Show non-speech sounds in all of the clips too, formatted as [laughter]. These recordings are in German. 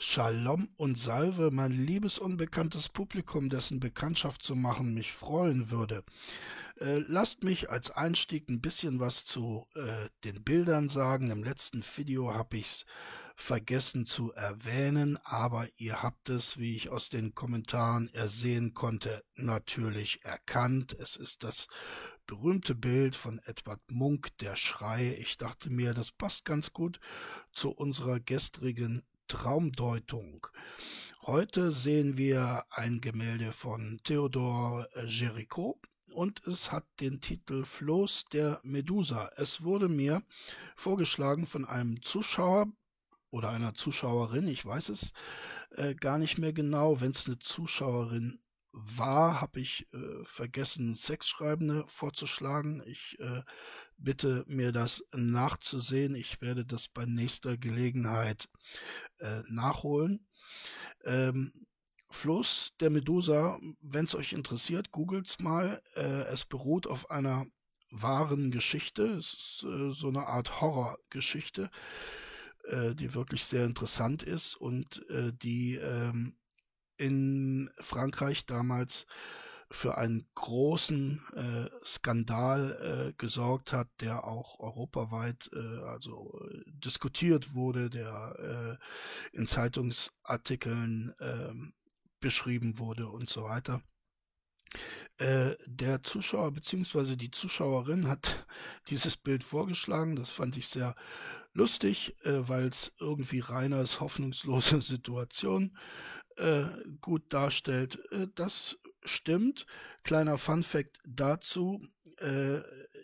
Shalom und Salve, mein liebes unbekanntes Publikum, dessen Bekanntschaft zu machen mich freuen würde. Äh, lasst mich als Einstieg ein bisschen was zu äh, den Bildern sagen. Im letzten Video habe ich's vergessen zu erwähnen, aber ihr habt es, wie ich aus den Kommentaren ersehen konnte, natürlich erkannt. Es ist das berühmte Bild von Edward Munk, der Schrei. Ich dachte mir, das passt ganz gut zu unserer gestrigen Traumdeutung. Heute sehen wir ein Gemälde von Theodor Géricault und es hat den Titel Floß der Medusa. Es wurde mir vorgeschlagen von einem Zuschauer oder einer Zuschauerin, ich weiß es äh, gar nicht mehr genau. Wenn es eine Zuschauerin war, habe ich äh, vergessen, Sexschreibende vorzuschlagen. Ich äh, bitte mir das nachzusehen. Ich werde das bei nächster Gelegenheit äh, nachholen. Ähm, Fluss der Medusa, wenn es euch interessiert, googelt's mal. Äh, es beruht auf einer wahren Geschichte. Es ist äh, so eine Art Horrorgeschichte, äh, die wirklich sehr interessant ist und äh, die ähm, in Frankreich damals für einen großen äh, Skandal äh, gesorgt hat, der auch europaweit äh, also äh, diskutiert wurde, der äh, in Zeitungsartikeln äh, beschrieben wurde und so weiter. Äh, der Zuschauer bzw. die Zuschauerin hat [laughs] dieses Bild vorgeschlagen. Das fand ich sehr lustig, weil es irgendwie Reiners hoffnungslose [laughs] Situation gut darstellt. Das stimmt. Kleiner Fun fact dazu. Äh,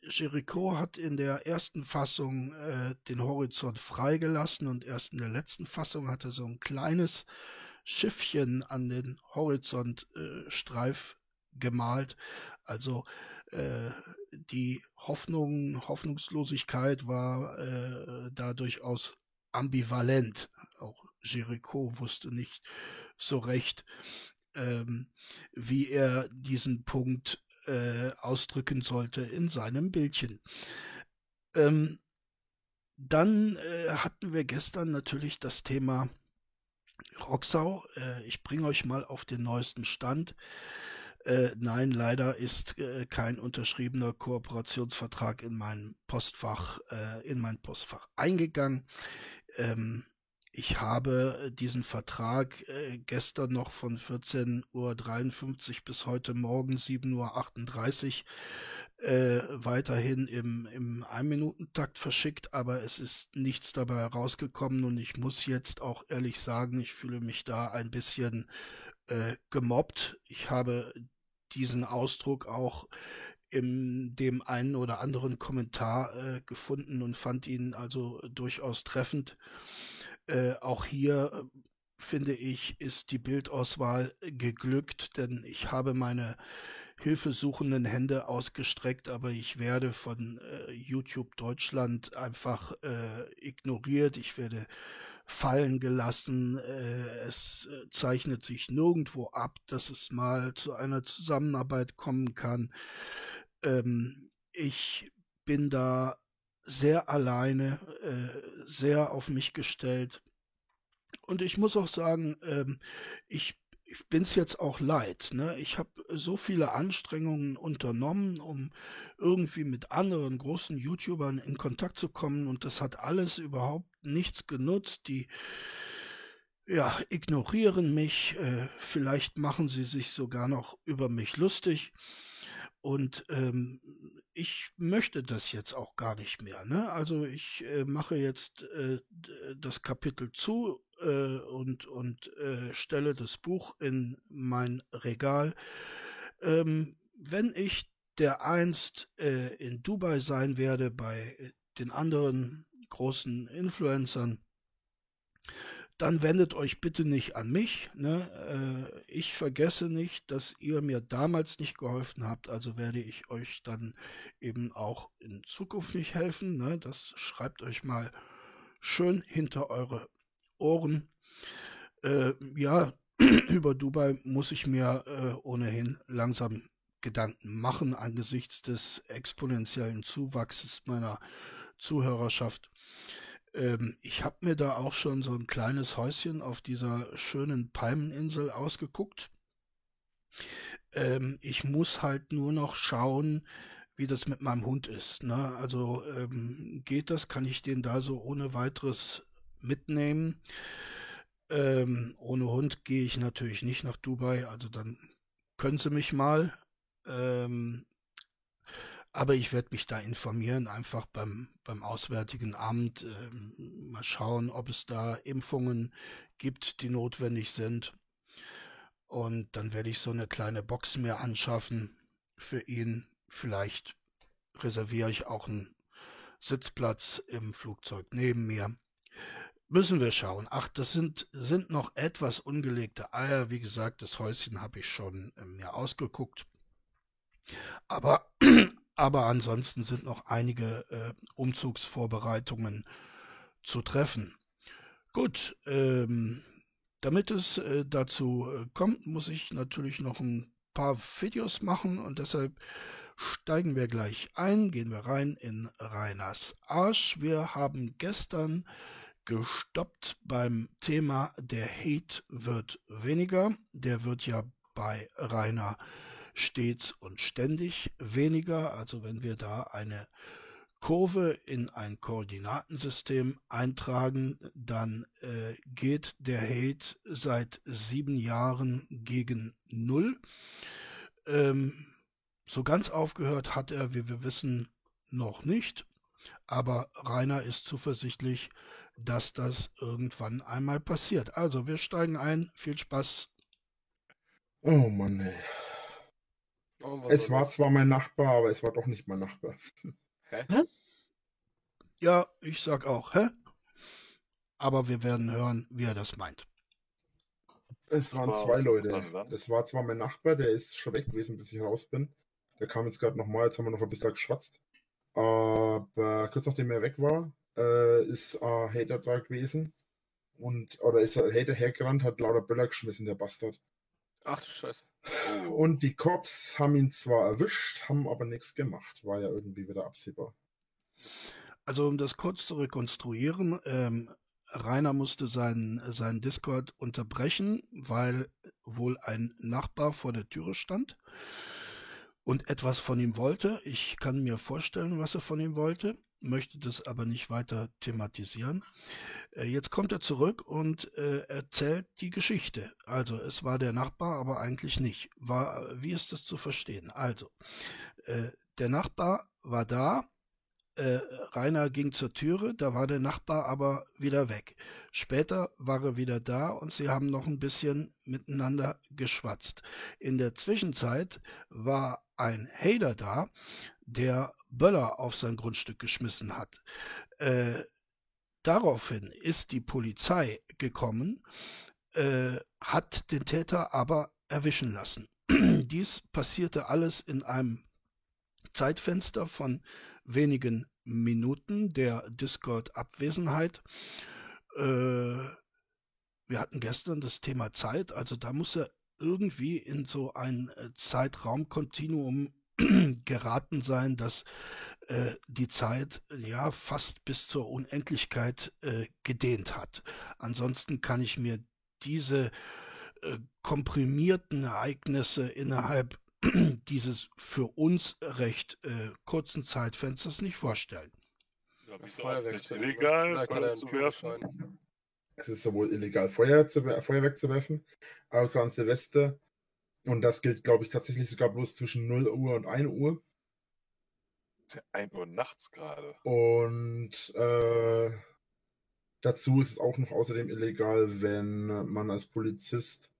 Jericho hat in der ersten Fassung äh, den Horizont freigelassen und erst in der letzten Fassung hatte so ein kleines Schiffchen an den Horizontstreif äh, gemalt. Also äh, die Hoffnung, Hoffnungslosigkeit war äh, da durchaus ambivalent. Auch Jericho wusste nicht so recht, ähm, wie er diesen Punkt äh, ausdrücken sollte in seinem Bildchen. Ähm, dann äh, hatten wir gestern natürlich das Thema Roxau. Äh, ich bringe euch mal auf den neuesten Stand. Äh, nein, leider ist äh, kein unterschriebener Kooperationsvertrag in mein Postfach, äh, in mein Postfach eingegangen. Ähm, ich habe äh, diesen Vertrag äh, gestern noch von 14.53 Uhr bis heute Morgen 7.38 Uhr äh, weiterhin im, im Ein-Minuten-Takt verschickt, aber es ist nichts dabei herausgekommen und ich muss jetzt auch ehrlich sagen, ich fühle mich da ein bisschen äh, gemobbt. Ich habe diesen Ausdruck auch in dem einen oder anderen Kommentar äh, gefunden und fand ihn also durchaus treffend. Äh, auch hier äh, finde ich, ist die Bildauswahl geglückt, denn ich habe meine hilfesuchenden Hände ausgestreckt, aber ich werde von äh, YouTube Deutschland einfach äh, ignoriert. Ich werde fallen gelassen. Äh, es äh, zeichnet sich nirgendwo ab, dass es mal zu einer Zusammenarbeit kommen kann. Ähm, ich bin da sehr alleine, äh, sehr auf mich gestellt. Und ich muss auch sagen, ähm, ich, ich bin es jetzt auch leid. Ne? Ich habe so viele Anstrengungen unternommen, um irgendwie mit anderen großen YouTubern in Kontakt zu kommen und das hat alles überhaupt nichts genutzt. Die ja, ignorieren mich, äh, vielleicht machen sie sich sogar noch über mich lustig. Und ähm, ich möchte das jetzt auch gar nicht mehr. Ne? Also ich äh, mache jetzt äh, das Kapitel zu äh, und, und äh, stelle das Buch in mein Regal. Ähm, wenn ich der einst äh, in Dubai sein werde bei den anderen großen Influencern, dann wendet euch bitte nicht an mich. Ne? Äh, ich vergesse nicht, dass ihr mir damals nicht geholfen habt, also werde ich euch dann eben auch in Zukunft nicht helfen. Ne? Das schreibt euch mal schön hinter eure Ohren. Äh, ja, [clears throat] über Dubai muss ich mir äh, ohnehin langsam Gedanken machen angesichts des exponentiellen Zuwachses meiner Zuhörerschaft. Ähm, ich habe mir da auch schon so ein kleines Häuschen auf dieser schönen Palmeninsel ausgeguckt. Ähm, ich muss halt nur noch schauen, wie das mit meinem Hund ist. Ne? Also ähm, geht das? Kann ich den da so ohne weiteres mitnehmen? Ähm, ohne Hund gehe ich natürlich nicht nach Dubai. Also dann können Sie mich mal. Ähm, aber ich werde mich da informieren, einfach beim, beim Auswärtigen Amt, ähm, mal schauen, ob es da Impfungen gibt, die notwendig sind. Und dann werde ich so eine kleine Box mir anschaffen für ihn. Vielleicht reserviere ich auch einen Sitzplatz im Flugzeug neben mir. Müssen wir schauen. Ach, das sind, sind noch etwas ungelegte Eier. Wie gesagt, das Häuschen habe ich schon äh, mir ausgeguckt. Aber aber ansonsten sind noch einige äh, Umzugsvorbereitungen zu treffen. Gut, ähm, damit es äh, dazu äh, kommt, muss ich natürlich noch ein paar Videos machen und deshalb steigen wir gleich ein, gehen wir rein in Rainers Arsch. Wir haben gestern gestoppt beim Thema der Hate wird weniger. Der wird ja bei Rainer stets und ständig weniger. Also wenn wir da eine Kurve in ein Koordinatensystem eintragen, dann äh, geht der Hate seit sieben Jahren gegen Null. Ähm, so ganz aufgehört hat er, wie wir wissen, noch nicht. Aber Rainer ist zuversichtlich, dass das irgendwann einmal passiert. Also wir steigen ein. Viel Spaß. Oh Mann, ey. Oh, es war das? zwar mein Nachbar, aber es war doch nicht mein Nachbar. Hä? Ja, ich sag auch, hä? Aber wir werden hören, wie er das meint. Es waren zwei Leute. Das war zwar mein Nachbar, der ist schon weg gewesen, bis ich raus bin. Der kam jetzt gerade nochmal, jetzt haben wir noch ein bisschen geschwatzt. Aber kurz nachdem er weg war, äh, ist ein Hater da gewesen. Und, oder ist ein Hater hergerannt, hat lauter Böller geschmissen, der Bastard. Ach du Scheiße. Und die Cops haben ihn zwar erwischt, haben aber nichts gemacht. War ja irgendwie wieder absehbar. Also um das kurz zu rekonstruieren, ähm, Rainer musste seinen, seinen Discord unterbrechen, weil wohl ein Nachbar vor der Türe stand und etwas von ihm wollte. Ich kann mir vorstellen, was er von ihm wollte, möchte das aber nicht weiter thematisieren. Äh, jetzt kommt er zurück und äh, erzählt die Geschichte. Also es war der Nachbar, aber eigentlich nicht. War, wie ist das zu verstehen? Also äh, der Nachbar war da, äh, Rainer ging zur Türe, da war der Nachbar aber wieder weg. Später war er wieder da und sie haben noch ein bisschen miteinander geschwatzt. In der Zwischenzeit war ein Hader da, der Böller auf sein Grundstück geschmissen hat. Äh, Daraufhin ist die Polizei gekommen, äh, hat den Täter aber erwischen lassen. [clears throat] Dies passierte alles in einem Zeitfenster von wenigen Minuten der Discord-Abwesenheit. Äh, wir hatten gestern das Thema Zeit, also da muss er irgendwie in so ein äh, Zeitraumkontinuum [clears throat] geraten sein, dass äh, die Zeit ja fast bis zur Unendlichkeit äh, gedehnt hat. Ansonsten kann ich mir diese äh, komprimierten Ereignisse innerhalb [clears throat] dieses für uns recht äh, kurzen Zeitfensters nicht vorstellen. Ja, wieso ist illegal, Feuer zu werfen? Es ist sowohl illegal, Feuer zu, Feuerwerk zu werfen, außer an Silvester. Und das gilt, glaube ich, tatsächlich sogar bloß zwischen 0 Uhr und 1 Uhr. 1 Uhr nachts gerade. Und äh, dazu ist es auch noch außerdem illegal, wenn man als Polizist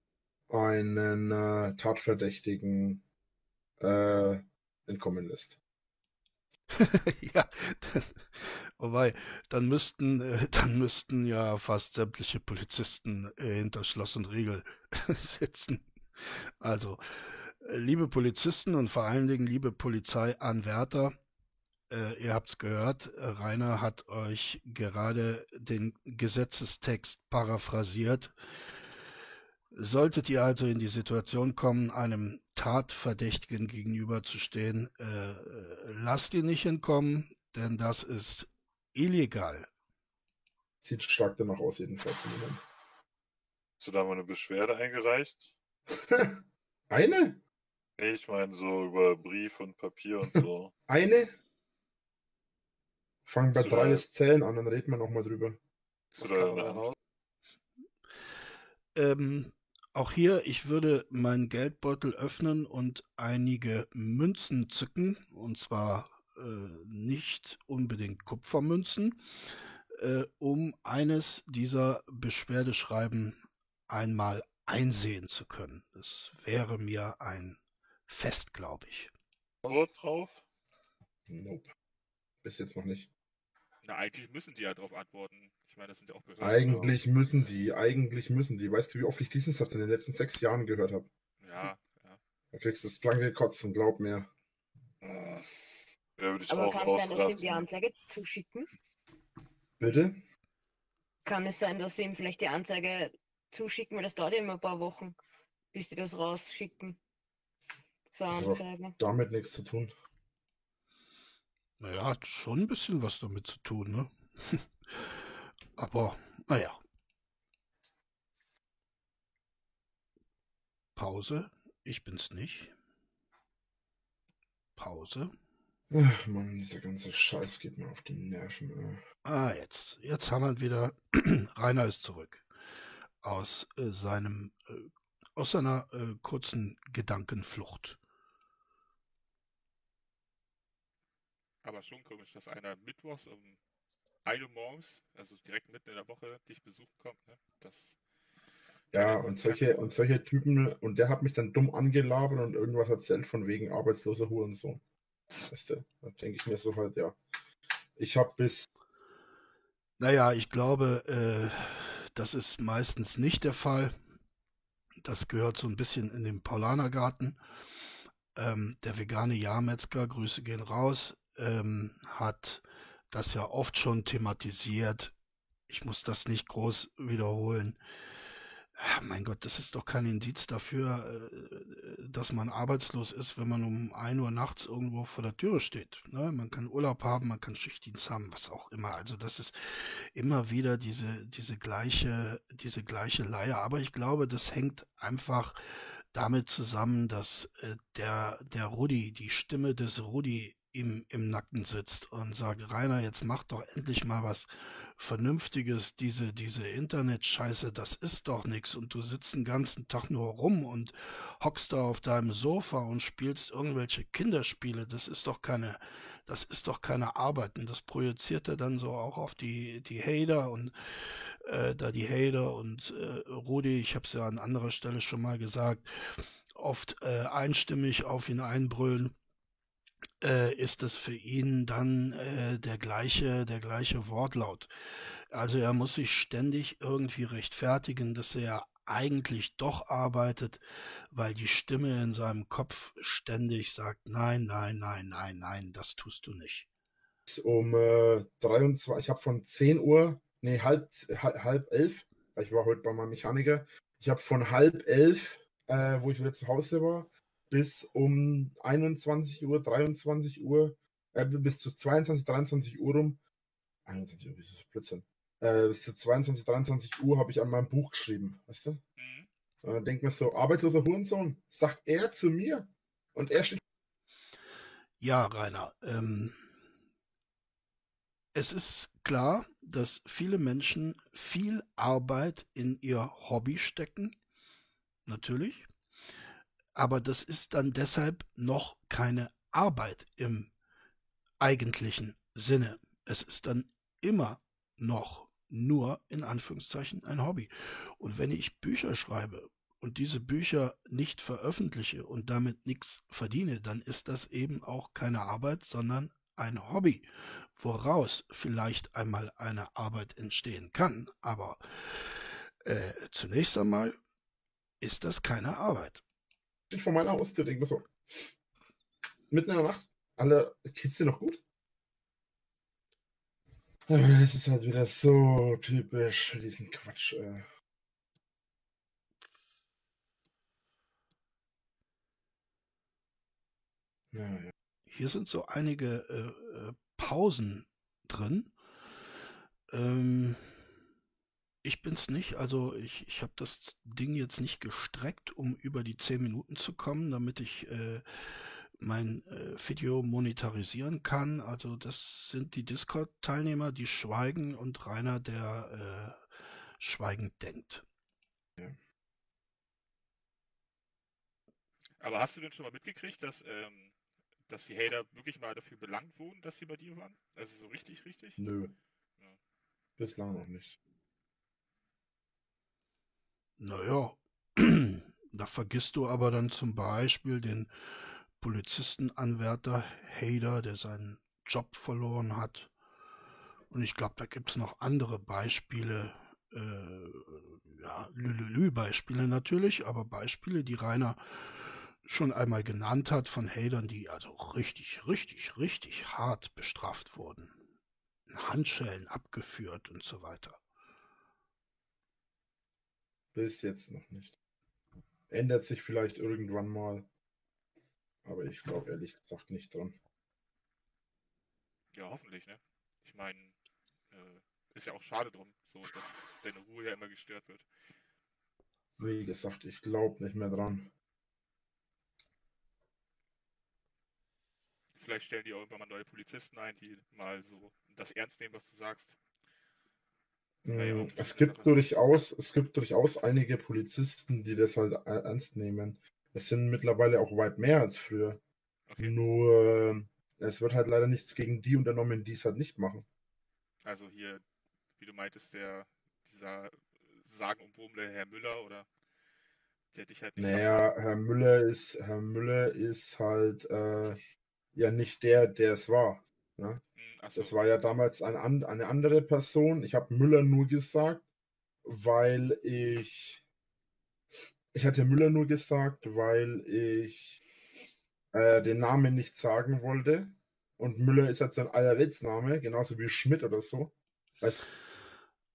einen äh, Tatverdächtigen äh, entkommen lässt. [laughs] ja, dann, wobei, dann müssten, äh, dann müssten ja fast sämtliche Polizisten äh, hinter Schloss und Riegel [laughs] sitzen. Also, äh, liebe Polizisten und vor allen Dingen liebe Polizeianwärter, äh, ihr habt's gehört, Rainer hat euch gerade den Gesetzestext paraphrasiert. Solltet ihr also in die Situation kommen, einem Tatverdächtigen gegenüberzustehen, äh, lasst ihn nicht entkommen, denn das ist illegal. Sieht stark danach aus, jedenfalls im Moment. Hast du da mal eine Beschwerde eingereicht? [laughs] eine? Ich meine so über Brief und Papier und so. [laughs] eine? Fangen bei drei da... Zählen an, dann reden wir nochmal drüber. Ähm, auch hier, ich würde meinen Geldbeutel öffnen und einige Münzen zücken, und zwar äh, nicht unbedingt Kupfermünzen, äh, um eines dieser Beschwerdeschreiben einmal einsehen zu können. Das wäre mir ein Fest, glaube ich. Wort drauf? Nope. Bis jetzt noch nicht. Na, eigentlich müssen die ja darauf antworten. Ich meine, das sind ja auch Behörden. Eigentlich müssen die, eigentlich müssen die. Weißt du, wie oft ich diesen Satz in den letzten sechs Jahren gehört habe? Ja, ja. Da kriegst du das blanke Kotzen, glaub mir. Ja, Aber kann es sein, dass sie ihm die Anzeige zuschicken? Bitte? Kann es sein, dass sie ihm vielleicht die Anzeige zuschicken, weil das dauert ja immer ein paar Wochen, bis die das rausschicken. So Anzeige. damit nichts zu tun. Naja, hat schon ein bisschen was damit zu tun, ne? [laughs] Aber, naja. Pause. Ich bin's nicht. Pause. Ach man, dieser ganze Scheiß geht mir auf die Nerven. Ey. Ah, jetzt. Jetzt haben wir wieder. [clears throat] Rainer ist zurück. Aus äh, seinem. Äh, aus seiner äh, kurzen Gedankenflucht. Aber schon komisch, dass einer mittwochs um 1 Uhr morgens, also direkt mitten in der Woche, dich besuchen kommt. Ne? Das ja, und solche, und solche Typen, und der hat mich dann dumm angelabert und irgendwas erzählt von wegen arbeitsloser Hurensohn. Weißt du, da denke ich mir so halt, ja. Ich habe bis. Naja, ich glaube, äh, das ist meistens nicht der Fall. Das gehört so ein bisschen in den Paulanergarten. Ähm, der vegane Jahrmetzger, Grüße gehen raus, ähm, hat das ja oft schon thematisiert. Ich muss das nicht groß wiederholen. Ach, mein Gott, das ist doch kein Indiz dafür, äh, dass man arbeitslos ist, wenn man um ein Uhr nachts irgendwo vor der Tür steht. Ne? Man kann Urlaub haben, man kann Schichtdienst haben, was auch immer. Also das ist immer wieder diese, diese gleiche, diese gleiche Leier. Aber ich glaube, das hängt einfach damit zusammen, dass äh, der, der Rudi, die Stimme des Rudi ihm im Nacken sitzt und sagt, Rainer, jetzt mach doch endlich mal was Vernünftiges, diese, diese Internet-Scheiße, das ist doch nichts und du sitzt den ganzen Tag nur rum und hockst da auf deinem Sofa und spielst irgendwelche Kinderspiele, das ist doch keine, das ist doch keine Arbeit. Und das projiziert er dann so auch auf die, die Hater und äh, da die Hater. Und äh, Rudi, ich habe es ja an anderer Stelle schon mal gesagt, oft äh, einstimmig auf ihn einbrüllen äh, ist es für ihn dann äh, der gleiche, der gleiche Wortlaut. Also er muss sich ständig irgendwie rechtfertigen, dass er eigentlich doch arbeitet, weil die Stimme in seinem Kopf ständig sagt, nein, nein, nein, nein, nein, das tust du nicht. Um äh, 23, ich habe von 10 Uhr, nee, halb, halb, halb elf, ich war heute bei meinem Mechaniker, ich habe von halb elf, äh, wo ich wieder zu Hause war, bis um 21 Uhr, 23 Uhr, äh, bis zu 22, 23 Uhr rum. 21 Uhr, wie ist das Blödsinn? Äh, bis zu 22, 23 Uhr habe ich an meinem Buch geschrieben, weißt du? Mhm. Und dann denkt man so, arbeitsloser Hurensohn, sagt er zu mir. Und er steht. Ja, Rainer, ähm, es ist klar, dass viele Menschen viel Arbeit in ihr Hobby stecken. Natürlich aber das ist dann deshalb noch keine Arbeit im eigentlichen Sinne. Es ist dann immer noch nur in Anführungszeichen ein Hobby. Und wenn ich Bücher schreibe und diese Bücher nicht veröffentliche und damit nichts verdiene, dann ist das eben auch keine Arbeit, sondern ein Hobby, woraus vielleicht einmal eine Arbeit entstehen kann. Aber äh, zunächst einmal ist das keine Arbeit ich vor meiner Haustür, denke mir so, mitten in der Nacht, alle Kids sind noch gut. Aber das ist halt wieder so typisch, diesen Quatsch. Äh. Hier sind so einige äh, äh Pausen drin. Ähm, ich bin's nicht. Also ich, ich habe das Ding jetzt nicht gestreckt, um über die 10 Minuten zu kommen, damit ich äh, mein äh, Video monetarisieren kann. Also das sind die Discord-Teilnehmer, die schweigen und Rainer, der äh, schweigend denkt. Ja. Aber hast du denn schon mal mitgekriegt, dass, ähm, dass die Hater wirklich mal dafür belangt wurden, dass sie bei dir waren? Also so richtig, richtig? Nö. Ja. Bislang noch nicht. Naja, [clears throat] da vergisst du aber dann zum Beispiel den Polizistenanwärter Hader, der seinen Job verloren hat. Und ich glaube, da gibt es noch andere Beispiele, äh, ja, Lülülü-Beispiele natürlich, aber Beispiele, die Rainer schon einmal genannt hat von Hadern, die also richtig, richtig, richtig hart bestraft wurden. Handschellen abgeführt und so weiter. Bis jetzt noch nicht. Ändert sich vielleicht irgendwann mal. Aber ich glaube ehrlich gesagt nicht dran. Ja, hoffentlich, ne? Ich meine, äh, ist ja auch schade drum, so dass deine Ruhe ja immer gestört wird. Wie gesagt, ich glaube nicht mehr dran. Vielleicht stellen die auch irgendwann mal neue Polizisten ein, die mal so das ernst nehmen, was du sagst. Ja, es gibt durchaus, es gibt durchaus einige Polizisten, die das halt ernst nehmen. Es sind mittlerweile auch weit mehr als früher. Okay. Nur es wird halt leider nichts gegen die unternommen, die es halt nicht machen. Also hier, wie du meintest, der dieser sagenumwobene Herr Müller oder der dich halt nicht. Naja, Herr Müller ist, Herr Müller ist halt äh, ja nicht der, der es war. Ne? Hm, so. Das war ja damals ein, eine andere Person. Ich habe Müller nur gesagt, weil ich. Ich hatte Müller nur gesagt, weil ich äh, den Namen nicht sagen wollte. Und Müller ist jetzt ein Allerweltsname, genauso wie Schmidt oder so. Weißt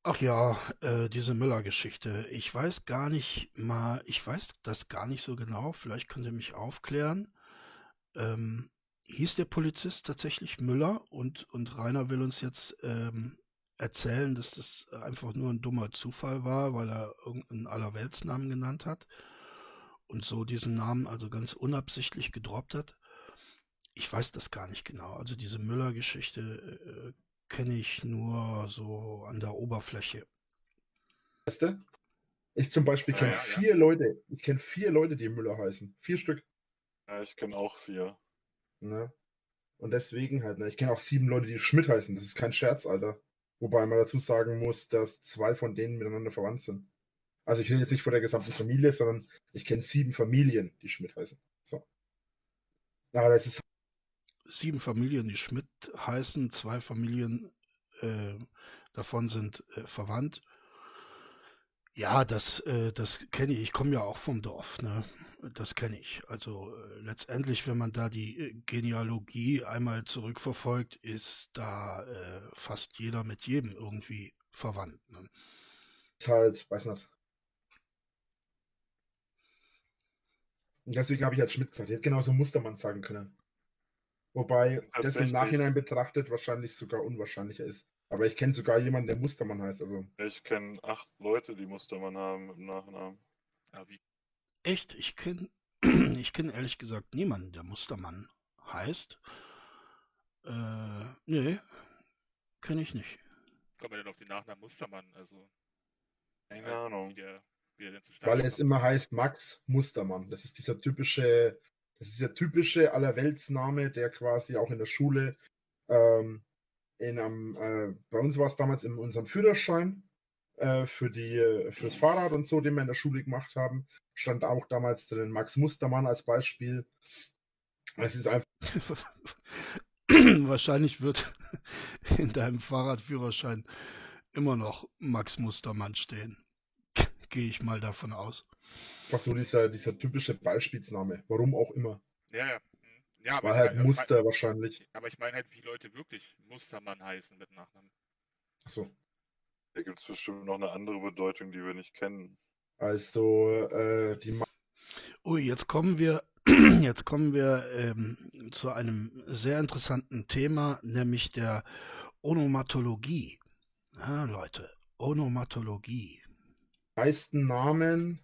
Ach ja, äh, diese Müller-Geschichte. Ich weiß gar nicht mal, ich weiß das gar nicht so genau. Vielleicht könnt ihr mich aufklären. Ähm, hieß der Polizist tatsächlich Müller und, und Rainer will uns jetzt ähm, erzählen, dass das einfach nur ein dummer Zufall war, weil er irgendeinen Allerweltsnamen genannt hat und so diesen Namen also ganz unabsichtlich gedroppt hat. Ich weiß das gar nicht genau. Also diese Müller-Geschichte äh, kenne ich nur so an der Oberfläche. Weißt du? Ich zum Beispiel kenne ja, ja, vier ja. Leute. Ich kenne vier Leute, die Müller heißen. Vier Stück. Ja, ich kenne auch vier. Ne? Und deswegen halt, ne? ich kenne auch sieben Leute, die Schmidt heißen. Das ist kein Scherz, Alter. Wobei man dazu sagen muss, dass zwei von denen miteinander verwandt sind. Also ich rede jetzt nicht von der gesamten Familie, sondern ich kenne sieben Familien, die Schmidt heißen. So. Aber das ist sieben Familien, die Schmidt heißen, zwei Familien äh, davon sind äh, verwandt. Ja, das, äh, das kenne ich. Ich komme ja auch vom Dorf. Ne? Das kenne ich. Also äh, letztendlich, wenn man da die äh, Genealogie einmal zurückverfolgt, ist da äh, fast jeder mit jedem irgendwie verwandt. Ne? Ist halt, weiß nicht. deswegen habe ich als Schmidt gesagt. Ich hätte genauso Mustermann sagen können. Wobei das im Nachhinein betrachtet wahrscheinlich sogar unwahrscheinlicher ist. Aber ich kenne sogar jemanden, der Mustermann heißt. Also. Ich kenne acht Leute, die Mustermann haben im Nachnamen. Ja, wie? Echt? Ich kenne [clears throat] ich kenn ehrlich gesagt niemanden, der Mustermann heißt. Äh, nee, kenne ich nicht. Kommt man denn auf den Nachnamen Mustermann? Also. Keine äh, Ahnung. Wie der, wie der Weil es immer heißt Max Mustermann. Das ist dieser typische das ist der typische Allerweltsname, der quasi auch in der Schule, ähm, in einem, äh, bei uns war es damals in unserem Führerschein äh, für die, äh, fürs Fahrrad und so, den wir in der Schule gemacht haben, stand auch damals drin Max Mustermann als Beispiel. Es ist einfach. [laughs] Wahrscheinlich wird in deinem Fahrradführerschein immer noch Max Mustermann stehen. [laughs] Gehe ich mal davon aus. Einfach so dieser, dieser typische Beispielsname, warum auch immer. Ja, ja. Mhm. ja aber War halt mein, Muster mein, wahrscheinlich. Aber ich meine halt, wie Leute wirklich Mustermann heißen mit Nachnamen. Achso. Da gibt es bestimmt noch eine andere Bedeutung, die wir nicht kennen. Also, äh, die. Ma Ui, jetzt kommen wir, [clears throat] jetzt kommen wir ähm, zu einem sehr interessanten Thema, nämlich der Onomatologie. Ja, Leute, Onomatologie. Die meisten Namen,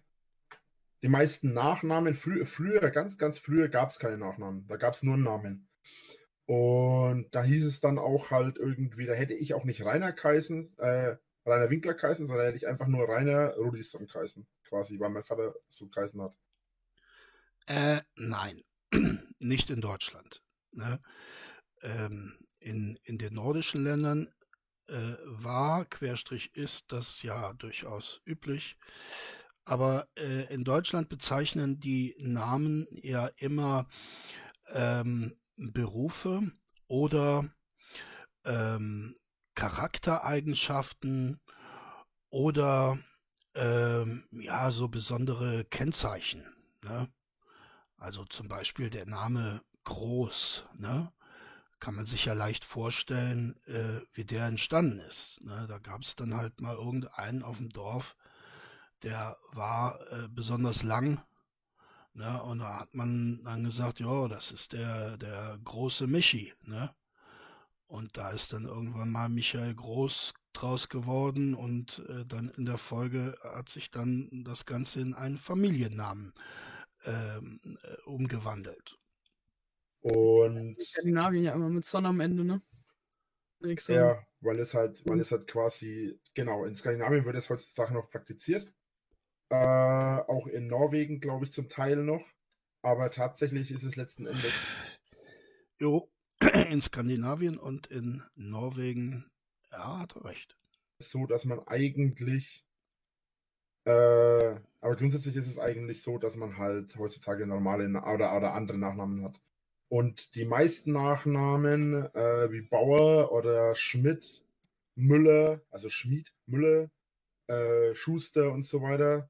die meisten Nachnamen, frü früher, ganz, ganz früher gab es keine Nachnamen. Da gab es nur Namen. Und da hieß es dann auch halt irgendwie, da hätte ich auch nicht Rainer Kaisen, äh, Rainer Winkler Kaisen, sondern hätte ich einfach nur Rainer Rudisson Kaisen, quasi, weil mein Vater so Kaisen hat. Äh, nein, [clears throat] nicht in Deutschland. Ne? Ähm, in, in den nordischen Ländern äh, war, Querstrich ist das ja durchaus üblich. Aber äh, in Deutschland bezeichnen die Namen ja immer ähm, Berufe oder ähm, Charaktereigenschaften oder ähm, ja so besondere Kennzeichen. Ne? Also zum Beispiel der Name Groß. Ne? Kann man sich ja leicht vorstellen, äh, wie der entstanden ist. Ne? Da gab es dann halt mal irgendeinen auf dem Dorf, der war äh, besonders lang Ne? Und da hat man dann gesagt, ja, das ist der, der große Michi. Ne? Und da ist dann irgendwann mal Michael Groß draus geworden und äh, dann in der Folge hat sich dann das Ganze in einen Familiennamen ähm, äh, umgewandelt. Und Skandinavien ja immer mit Sonne am Ende, ne? Ja, weil es halt, weil es halt quasi, genau, in Skandinavien wird es heutzutage noch praktiziert. Äh, auch in Norwegen, glaube ich, zum Teil noch. Aber tatsächlich ist es letzten Endes. Jo, [clears throat] in Skandinavien und in Norwegen, ja, hat er recht. So, dass man eigentlich. Äh, aber grundsätzlich ist es eigentlich so, dass man halt heutzutage normale oder, oder andere Nachnamen hat. Und die meisten Nachnamen, äh, wie Bauer oder Schmidt, Müller, also Schmied, Müller, äh, Schuster und so weiter,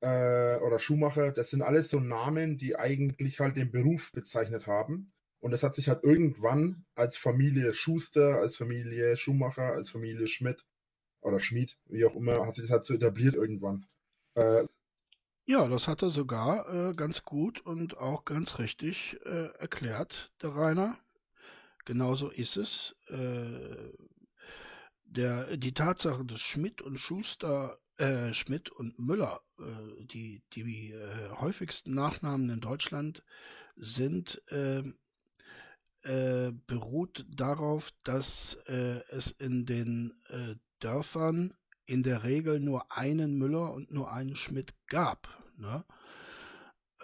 äh, oder Schuhmacher, das sind alles so Namen, die eigentlich halt den Beruf bezeichnet haben. Und das hat sich halt irgendwann als Familie Schuster, als Familie Schuhmacher, als Familie Schmidt oder Schmied, wie auch immer, hat sich das halt so etabliert irgendwann. Äh, ja, das hat er sogar äh, ganz gut und auch ganz richtig äh, erklärt, der Rainer. Genauso ist es. Äh, der, die Tatsache, dass Schmidt und Schuster äh, Schmidt und Müller, äh, die, die häufigsten Nachnamen in Deutschland sind, ähm, äh, beruht darauf, dass äh, es in den äh, Dörfern in der Regel nur einen Müller und nur einen Schmidt gab. Ne?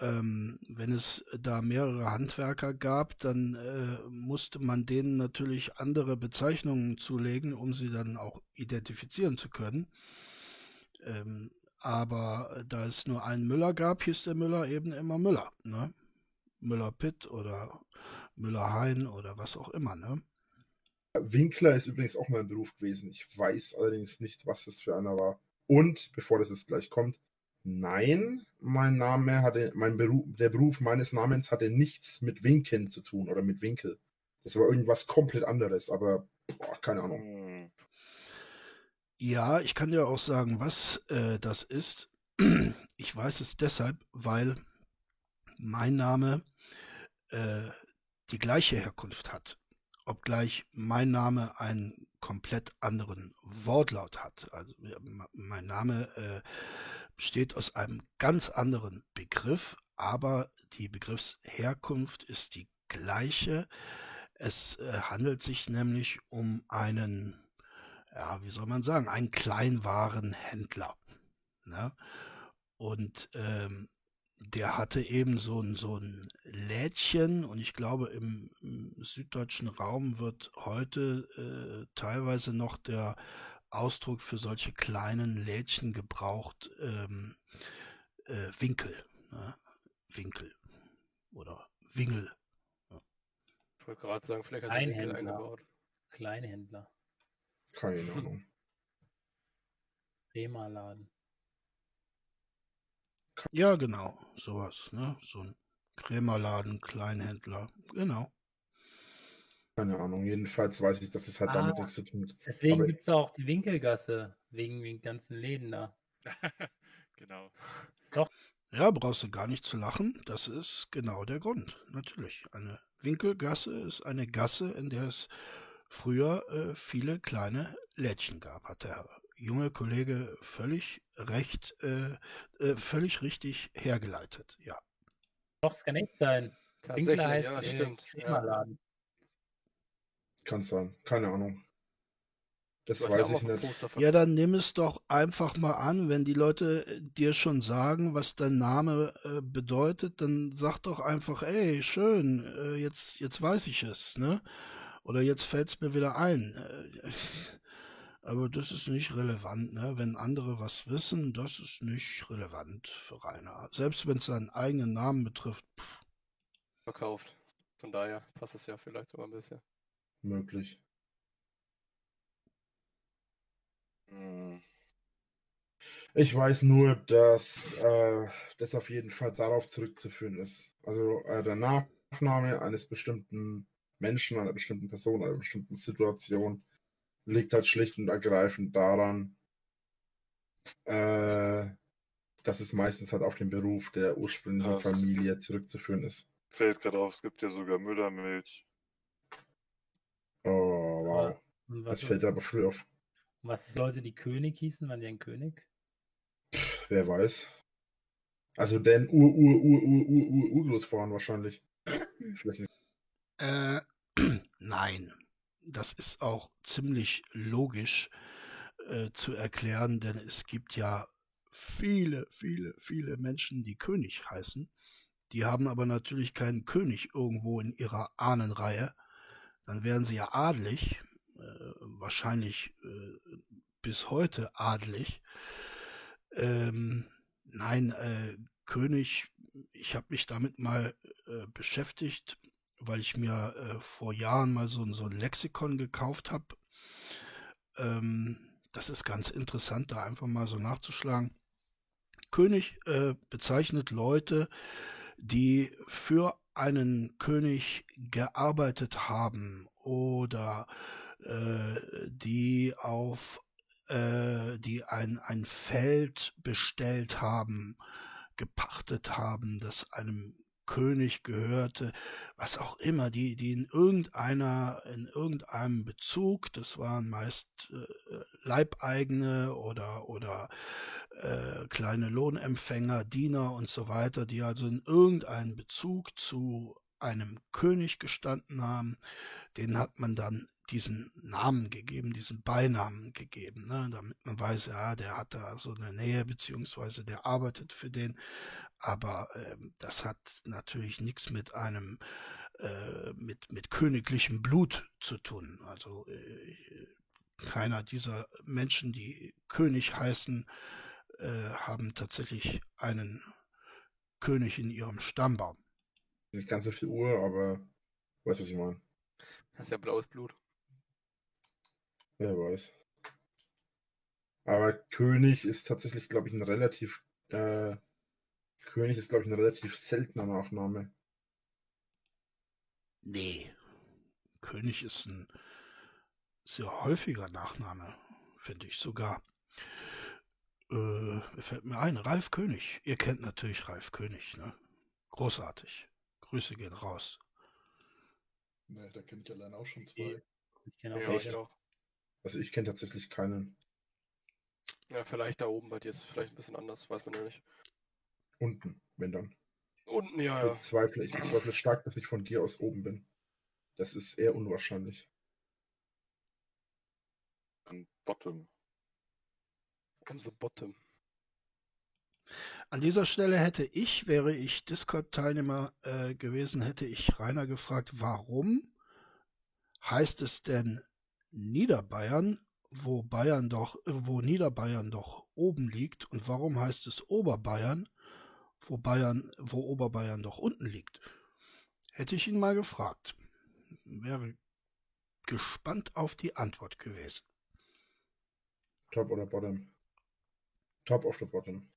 Ähm, wenn es da mehrere Handwerker gab, dann äh, musste man denen natürlich andere Bezeichnungen zulegen, um sie dann auch identifizieren zu können. Ähm, aber da es nur einen Müller gab, hieß der Müller eben immer Müller. Ne? Müller-Pitt oder Müller-Hein oder was auch immer. Ne? Winkler ist übrigens auch mein Beruf gewesen. Ich weiß allerdings nicht, was das für einer war. Und, bevor das jetzt gleich kommt, nein, mein Name hatte, mein Beruf, der Beruf meines Namens hatte nichts mit Winken zu tun oder mit Winkel. Das war irgendwas komplett anderes, aber boah, keine Ahnung. Ja, ich kann dir auch sagen, was äh, das ist. Ich weiß es deshalb, weil mein Name äh, die gleiche Herkunft hat, obgleich mein Name einen komplett anderen Wortlaut hat. Also mein Name äh, besteht aus einem ganz anderen Begriff, aber die Begriffsherkunft ist die gleiche. Es äh, handelt sich nämlich um einen ja, wie soll man sagen, ein Kleinwarenhändler. Ne? Und ähm, der hatte eben so ein, so ein Lädchen und ich glaube im, im süddeutschen Raum wird heute äh, teilweise noch der Ausdruck für solche kleinen Lädchen gebraucht, ähm, äh, Winkel, ne? Winkel oder Wingel. Ja. Ich wollte gerade sagen, vielleicht hast du Winkel eingebaut. Kleinhändler. Keine Ahnung. Crema-Laden. Ja, genau, sowas, ne? So ein Krämerladen, Kleinhändler, genau. Keine Ahnung, jedenfalls weiß ich, dass es halt ah, damit nichts zu tun hat. Deswegen gibt es auch die Winkelgasse, wegen den ganzen Läden da. [laughs] genau. Doch. Ja, brauchst du gar nicht zu lachen, das ist genau der Grund, natürlich. Eine Winkelgasse ist eine Gasse, in der es früher äh, viele kleine Lädchen gab, hat der junge Kollege völlig recht, äh, äh, völlig richtig hergeleitet, ja. Doch, es kann echt sein. Winkler heißt ja, stimmt. Krämerladen. Ja. Kann sein, keine Ahnung. Das weiß ich nicht. Ja, dann nimm es doch einfach mal an, wenn die Leute äh, dir schon sagen, was dein Name äh, bedeutet, dann sag doch einfach, ey, schön, äh, jetzt, jetzt weiß ich es, ne? Oder jetzt fällt es mir wieder ein. Aber das ist nicht relevant, ne? Wenn andere was wissen, das ist nicht relevant für Rainer. Selbst wenn es seinen eigenen Namen betrifft. Pff. Verkauft. Von daher passt es ja vielleicht sogar ein bisschen. Möglich. Hm. Ich weiß nur, dass äh, das auf jeden Fall darauf zurückzuführen ist. Also äh, der Nachname eines bestimmten Menschen, einer bestimmten Person, einer bestimmten Situation liegt halt schlicht und ergreifend daran, äh, dass es meistens halt auf den Beruf der ursprünglichen Ach. Familie zurückzuführen ist. Fällt gerade auf, es gibt ja sogar Müllermilch. Oh, wow. Das fällt aber früh auf. Was Leute, die König hießen, waren die ein König? Pff, wer weiß. Also den Ur, Ur, Ur, Ur, Ur, Ur, Urgroßfahren wahrscheinlich. Vielleicht nicht. Äh, [clears throat] nein. Das ist auch ziemlich logisch äh, zu erklären, denn es gibt ja viele, viele, viele Menschen, die König heißen. Die haben aber natürlich keinen König irgendwo in ihrer Ahnenreihe. Dann wären sie ja adelig äh, wahrscheinlich äh, bis heute adelig. Ähm, nein, äh, König, ich habe mich damit mal äh, beschäftigt, weil ich mir äh, vor Jahren mal so, so ein Lexikon gekauft habe. Ähm, das ist ganz interessant, da einfach mal so nachzuschlagen. König äh, bezeichnet Leute, die für einen König gearbeitet haben oder äh, die auf äh, die ein, ein Feld bestellt haben, gepachtet haben, das einem König gehörte, was auch immer, die, die in irgendeiner, in irgendeinem Bezug, das waren meist äh, Leibeigene oder, oder äh, kleine Lohnempfänger, Diener und so weiter, die also in irgendeinem Bezug zu einem König gestanden haben, den hat man dann diesen Namen gegeben, diesen Beinamen gegeben, ne, damit man weiß, ja, der hat da so eine Nähe, beziehungsweise der arbeitet für den. Aber äh, das hat natürlich nichts mit einem, äh, mit, mit königlichem Blut zu tun. Also äh, keiner dieser Menschen, die König heißen, äh, haben tatsächlich einen König in ihrem Stammbaum. Nicht ganz so viel Uhr, aber weißt, was ich meine. Das ist ja blaues Blut. Wer weiß. Aber König ist tatsächlich, glaube ich, ein relativ. Äh, König ist, glaube ich, ein relativ seltener Nachname. Nee. König ist ein sehr häufiger Nachname, finde ich sogar. Äh, fällt mir ein, Ralf König. Ihr kennt natürlich Ralf König, ne? Großartig. Grüße gehen raus. Ne, da kenne ich allein auch schon zwei. Ich kenne auch, ja, auch. Also ich kenne tatsächlich keinen. Ja, vielleicht da oben bei dir ist es vielleicht ein bisschen anders, weiß man ja nicht. Unten, wenn dann. Unten, ja, ja. Ich bezweifle, ich bezweifle stark, dass ich von dir aus oben bin. Das ist eher unwahrscheinlich. An Bottom. On the bottom. An dieser Stelle hätte ich, wäre ich Discord-Teilnehmer äh, gewesen, hätte ich Rainer gefragt, warum heißt es denn Niederbayern, wo Bayern doch, wo Niederbayern doch oben liegt, und warum heißt es Oberbayern, wo Bayern, wo Oberbayern doch unten liegt? Hätte ich ihn mal gefragt. Wäre gespannt auf die Antwort gewesen. Top oder Bottom? Top of the Bottom.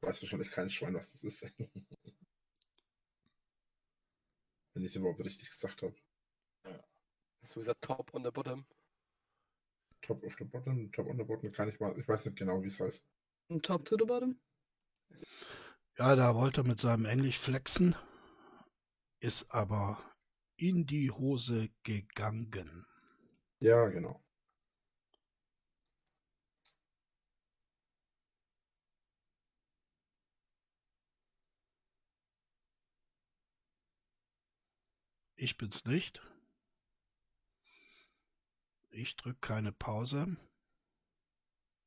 Weiß wahrscheinlich kein Schwein, was das ist. [laughs] Wenn ich es überhaupt richtig gesagt habe. Hast du gesagt Top on the Bottom? Top of the Bottom, Top on the Bottom kann ich mal, ich weiß nicht genau, wie es heißt. Und top to the Bottom? Ja, da wollte er mit seinem Englisch flexen, ist aber in die Hose gegangen. Ja, genau. Ich bin's nicht. Ich drücke keine Pause.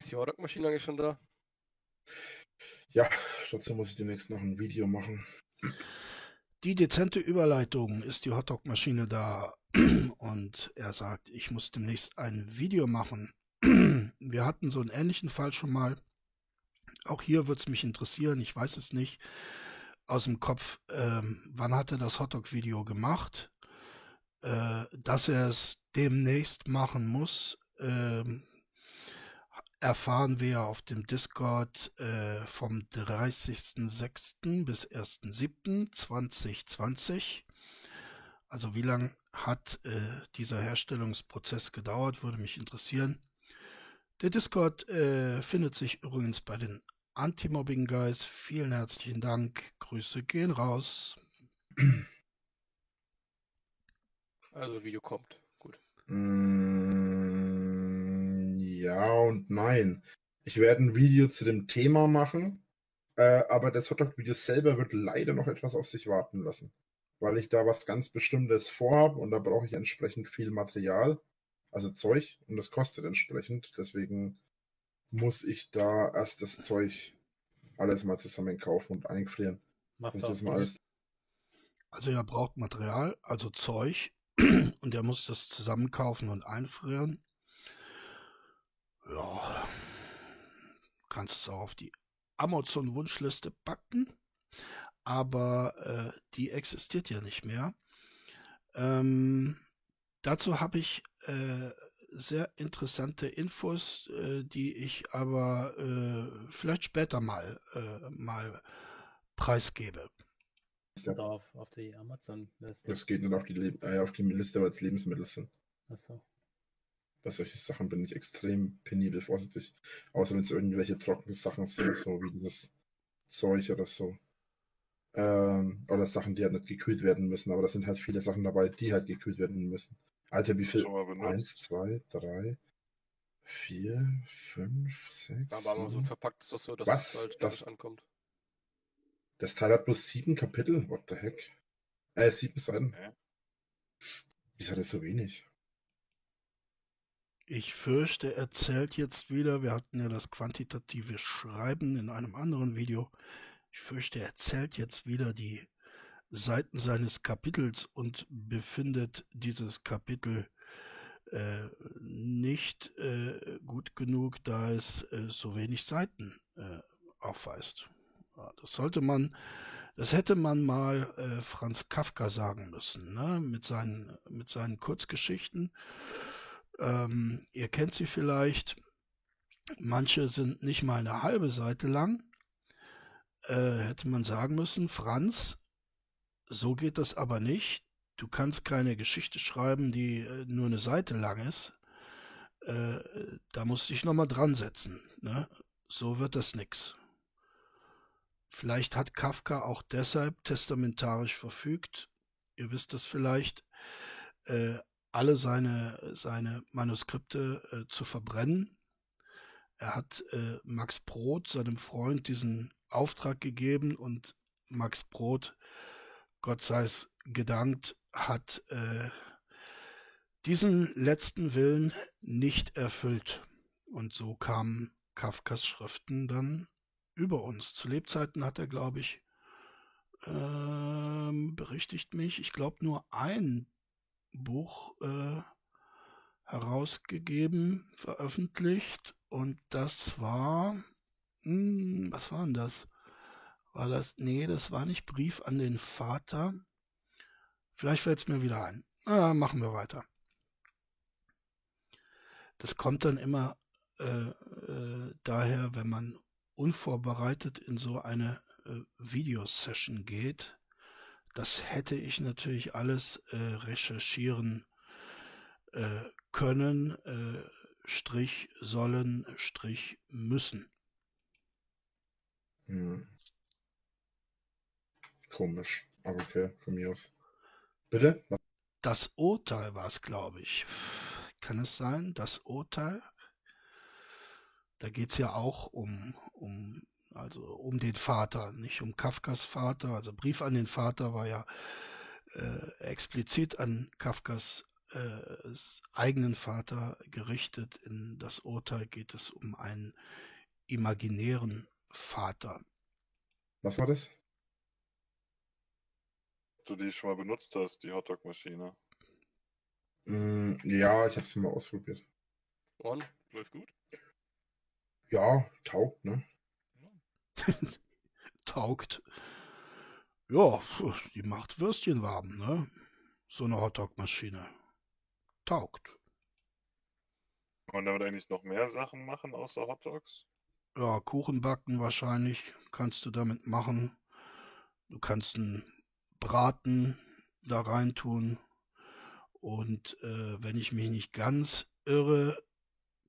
Ist die Hotdog-Maschine eigentlich schon da? Ja, dazu muss ich demnächst noch ein Video machen. Die dezente Überleitung ist die Hotdog-Maschine da. [clears throat] Und er sagt, ich muss demnächst ein Video machen. [clears throat] Wir hatten so einen ähnlichen Fall schon mal. Auch hier wird es mich interessieren, ich weiß es nicht aus dem Kopf, ähm, wann hat er das Hotdog-Video gemacht? Äh, dass er es demnächst machen muss, ähm, erfahren wir auf dem Discord äh, vom 30.06. bis 1.07.2020. Also wie lange hat äh, dieser Herstellungsprozess gedauert, würde mich interessieren. Der Discord äh, findet sich übrigens bei den Anti-Mobbing Guys. Vielen herzlichen Dank. Grüße gehen raus. [clears throat] Also Video kommt. Gut. Mm, ja und nein. Ich werde ein Video zu dem Thema machen, äh, aber das Hotdog-Video selber wird leider noch etwas auf sich warten lassen, weil ich da was ganz Bestimmtes vorhabe und da brauche ich entsprechend viel Material, also Zeug, und das kostet entsprechend. Deswegen muss ich da erst das Zeug alles mal zusammen kaufen und einfrieren. Machst du das mal alles also er braucht Material, also Zeug, [clears throat] und er muss das zusammenkaufen und einfrieren. Ja, kannst es auch auf die Amazon-Wunschliste packen, aber äh, die existiert ja nicht mehr. Ähm, dazu habe ich äh, sehr interessante Infos, äh, die ich aber äh, vielleicht später mal, äh, mal preisgebe. Auf, auf die Amazon-Liste. Das geht nicht auf die, Le äh, auf die Liste, weil es Lebensmittel sind. Achso. Bei solchen Sachen bin ich extrem penibel vorsichtig. Außer wenn es irgendwelche trockenen Sachen sind, so wie dieses Zeug oder so. Ähm, oder Sachen, die halt nicht gekühlt werden müssen. Aber da sind halt viele Sachen dabei, die halt gekühlt werden müssen. Alter, wie viel? Eins, zwei, drei, vier, fünf, sechs. Da war mal so verpackt, ist doch so, dass Was? es halt das ankommt. Das Teil hat bloß sieben Kapitel. What the heck? Äh, sieben Seiten. Ja. Ich hatte so wenig. Ich fürchte, er zählt jetzt wieder. Wir hatten ja das quantitative Schreiben in einem anderen Video. Ich fürchte, er zählt jetzt wieder die Seiten seines Kapitels und befindet dieses Kapitel äh, nicht äh, gut genug, da es äh, so wenig Seiten äh, aufweist. Ja, das sollte man, das hätte man mal äh, Franz Kafka sagen müssen, ne? mit, seinen, mit seinen Kurzgeschichten. Ähm, ihr kennt sie vielleicht. Manche sind nicht mal eine halbe Seite lang. Äh, hätte man sagen müssen, Franz, so geht das aber nicht. Du kannst keine Geschichte schreiben, die äh, nur eine Seite lang ist. Äh, da musst du dich nochmal dran setzen. Ne? So wird das nix. Vielleicht hat Kafka auch deshalb testamentarisch verfügt, ihr wisst das vielleicht, äh, alle seine, seine Manuskripte äh, zu verbrennen. Er hat äh, Max Brod, seinem Freund, diesen Auftrag gegeben und Max Brod Gott sei es gedankt, hat äh, diesen letzten Willen nicht erfüllt. Und so kamen Kafkas Schriften dann über uns. Zu Lebzeiten hat er, glaube ich, äh, berichtigt mich, ich glaube nur ein Buch äh, herausgegeben, veröffentlicht. Und das war, mh, hm, was war denn das? War das? Nee, das war nicht Brief an den Vater. Vielleicht fällt es mir wieder ein. Ah, machen wir weiter. Das kommt dann immer äh, äh, daher, wenn man unvorbereitet in so eine äh, Videosession geht. Das hätte ich natürlich alles äh, recherchieren äh, können, äh, Strich sollen, Strich müssen. Hm. Komisch. Aber okay, von mir aus. Bitte? Das Urteil war es, glaube ich. Kann es sein? Das Urteil? Da geht es ja auch um, um, also um den Vater, nicht um Kafkas Vater. Also Brief an den Vater war ja äh, explizit an Kafkas äh, eigenen Vater gerichtet. In das Urteil geht es um einen imaginären Vater. Was war das? Du die schon mal benutzt hast, die Hotdog-Maschine. Mm, ja, ich habe sie mal ausprobiert. Und? Läuft gut? Ja, taugt, ne? [laughs] taugt. Ja, die macht Würstchen warm, ne? So eine Hotdog-Maschine. Taugt. Kann man damit eigentlich noch mehr Sachen machen außer Hotdogs? Ja, Kuchen backen wahrscheinlich kannst du damit machen. Du kannst einen Braten da reintun. Und äh, wenn ich mich nicht ganz irre,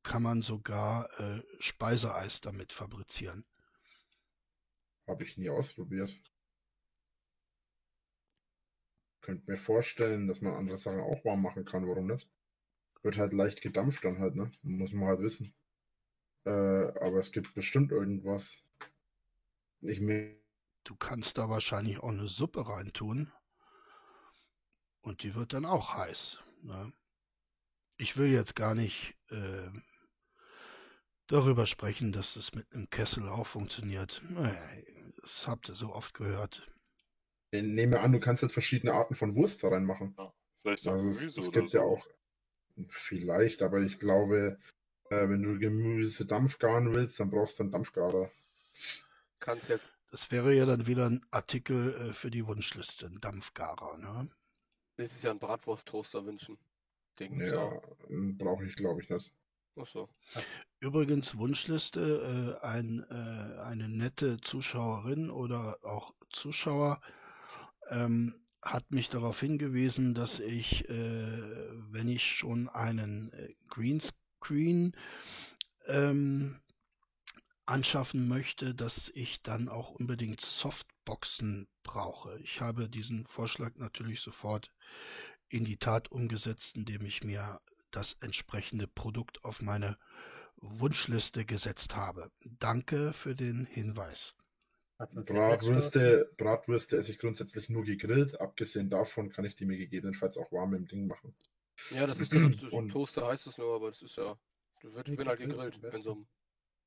kann man sogar äh, Speiseeis damit fabrizieren. Habe ich nie ausprobiert. Könnte mir vorstellen, dass man andere Sachen auch warm machen kann, warum nicht? Wird halt leicht gedampft dann halt, ne? Muss man halt wissen. Äh, aber es gibt bestimmt irgendwas. Ich mir. Du kannst da wahrscheinlich auch eine Suppe reintun. Und die wird dann auch heiß. Ne? Ich will jetzt gar nicht äh, darüber sprechen, dass es mit einem Kessel auch funktioniert. Das habt ihr so oft gehört. Ich nehme an, du kannst jetzt verschiedene Arten von Wurst da reinmachen. Ja, vielleicht auch also Gemüse es, es gibt so. ja auch vielleicht, aber ich glaube, äh, wenn du Gemüse dampfgaren willst, dann brauchst du einen Dampfgarer. Kannst jetzt. Das wäre ja dann wieder ein Artikel äh, für die Wunschliste, ein Dampfgarer, ne? Nächstes Jahr einen Bratwurst-Toaster wünschen. Den ja, brauche ich glaube ich nicht. Ach so. Übrigens Wunschliste, äh, ein, äh, eine nette Zuschauerin oder auch Zuschauer ähm, hat mich darauf hingewiesen, dass ich, äh, wenn ich schon einen äh, Greenscreen ähm, anschaffen möchte, dass ich dann auch unbedingt Softboxen brauche. Ich habe diesen Vorschlag natürlich sofort in die Tat umgesetzt, indem ich mir das entsprechende Produkt auf meine Wunschliste gesetzt habe. Danke für den Hinweis. Bratwürste, Bratwürste esse ich grundsätzlich nur gegrillt. Abgesehen davon kann ich die mir gegebenenfalls auch warm im Ding machen. Ja, das ist ja [clears throat] und, Toaster heißt es nur, aber das ist ja. Du wird, bin halt gegrillt. Wenn so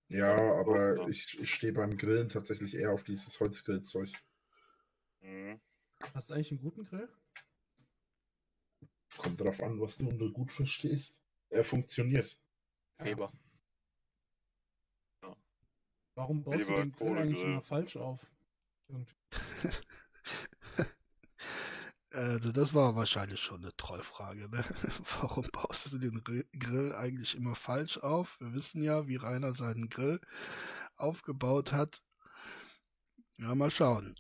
ja, aber ich, ich stehe beim Grillen tatsächlich eher auf dieses Holzgrillzeug. Mhm. Hast du eigentlich einen guten Grill? Kommt darauf an, was du unter gut verstehst. Er funktioniert. Weber. Ja. Warum baust Weber, du den Grill eigentlich immer falsch auf? [laughs] Also das war wahrscheinlich schon eine Trollfrage. Ne? [laughs] Warum baust du den Grill eigentlich immer falsch auf? Wir wissen ja, wie Rainer seinen Grill aufgebaut hat. Ja, mal schauen.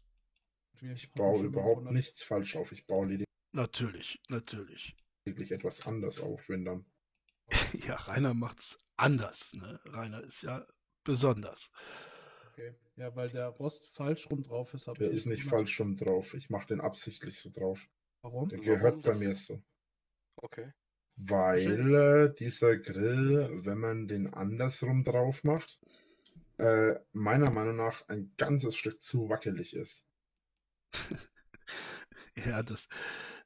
Ich baue überhaupt nichts falsch auf. Ich baue lediglich Natürlich, natürlich. Wirklich etwas anders auf, wenn dann. [laughs] ja, Rainer macht es anders. Ne? Rainer ist ja besonders. Okay. Ja, weil der Rost falsch rum drauf ist. Der ist nicht gemacht. falsch rum drauf. Ich mache den absichtlich so drauf. Warum? Der gehört Warum bei das... mir so. Okay. Weil äh, dieser Grill, wenn man den andersrum drauf macht, äh, meiner Meinung nach ein ganzes Stück zu wackelig ist. [laughs] ja, das,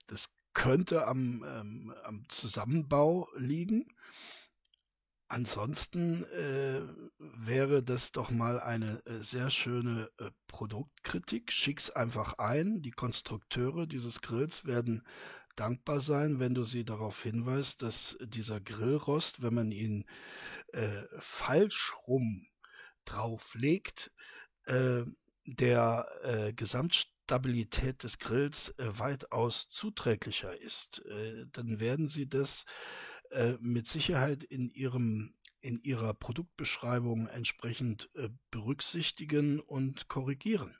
das könnte am, ähm, am Zusammenbau liegen. Ansonsten äh, wäre das doch mal eine äh, sehr schöne äh, Produktkritik. Schick's einfach ein. Die Konstrukteure dieses Grills werden dankbar sein, wenn du sie darauf hinweist, dass dieser Grillrost, wenn man ihn äh, falsch rum drauflegt, äh, der äh, Gesamt Stabilität des Grills äh, weitaus zuträglicher ist, äh, dann werden Sie das äh, mit Sicherheit in Ihrem in Ihrer Produktbeschreibung entsprechend äh, berücksichtigen und korrigieren.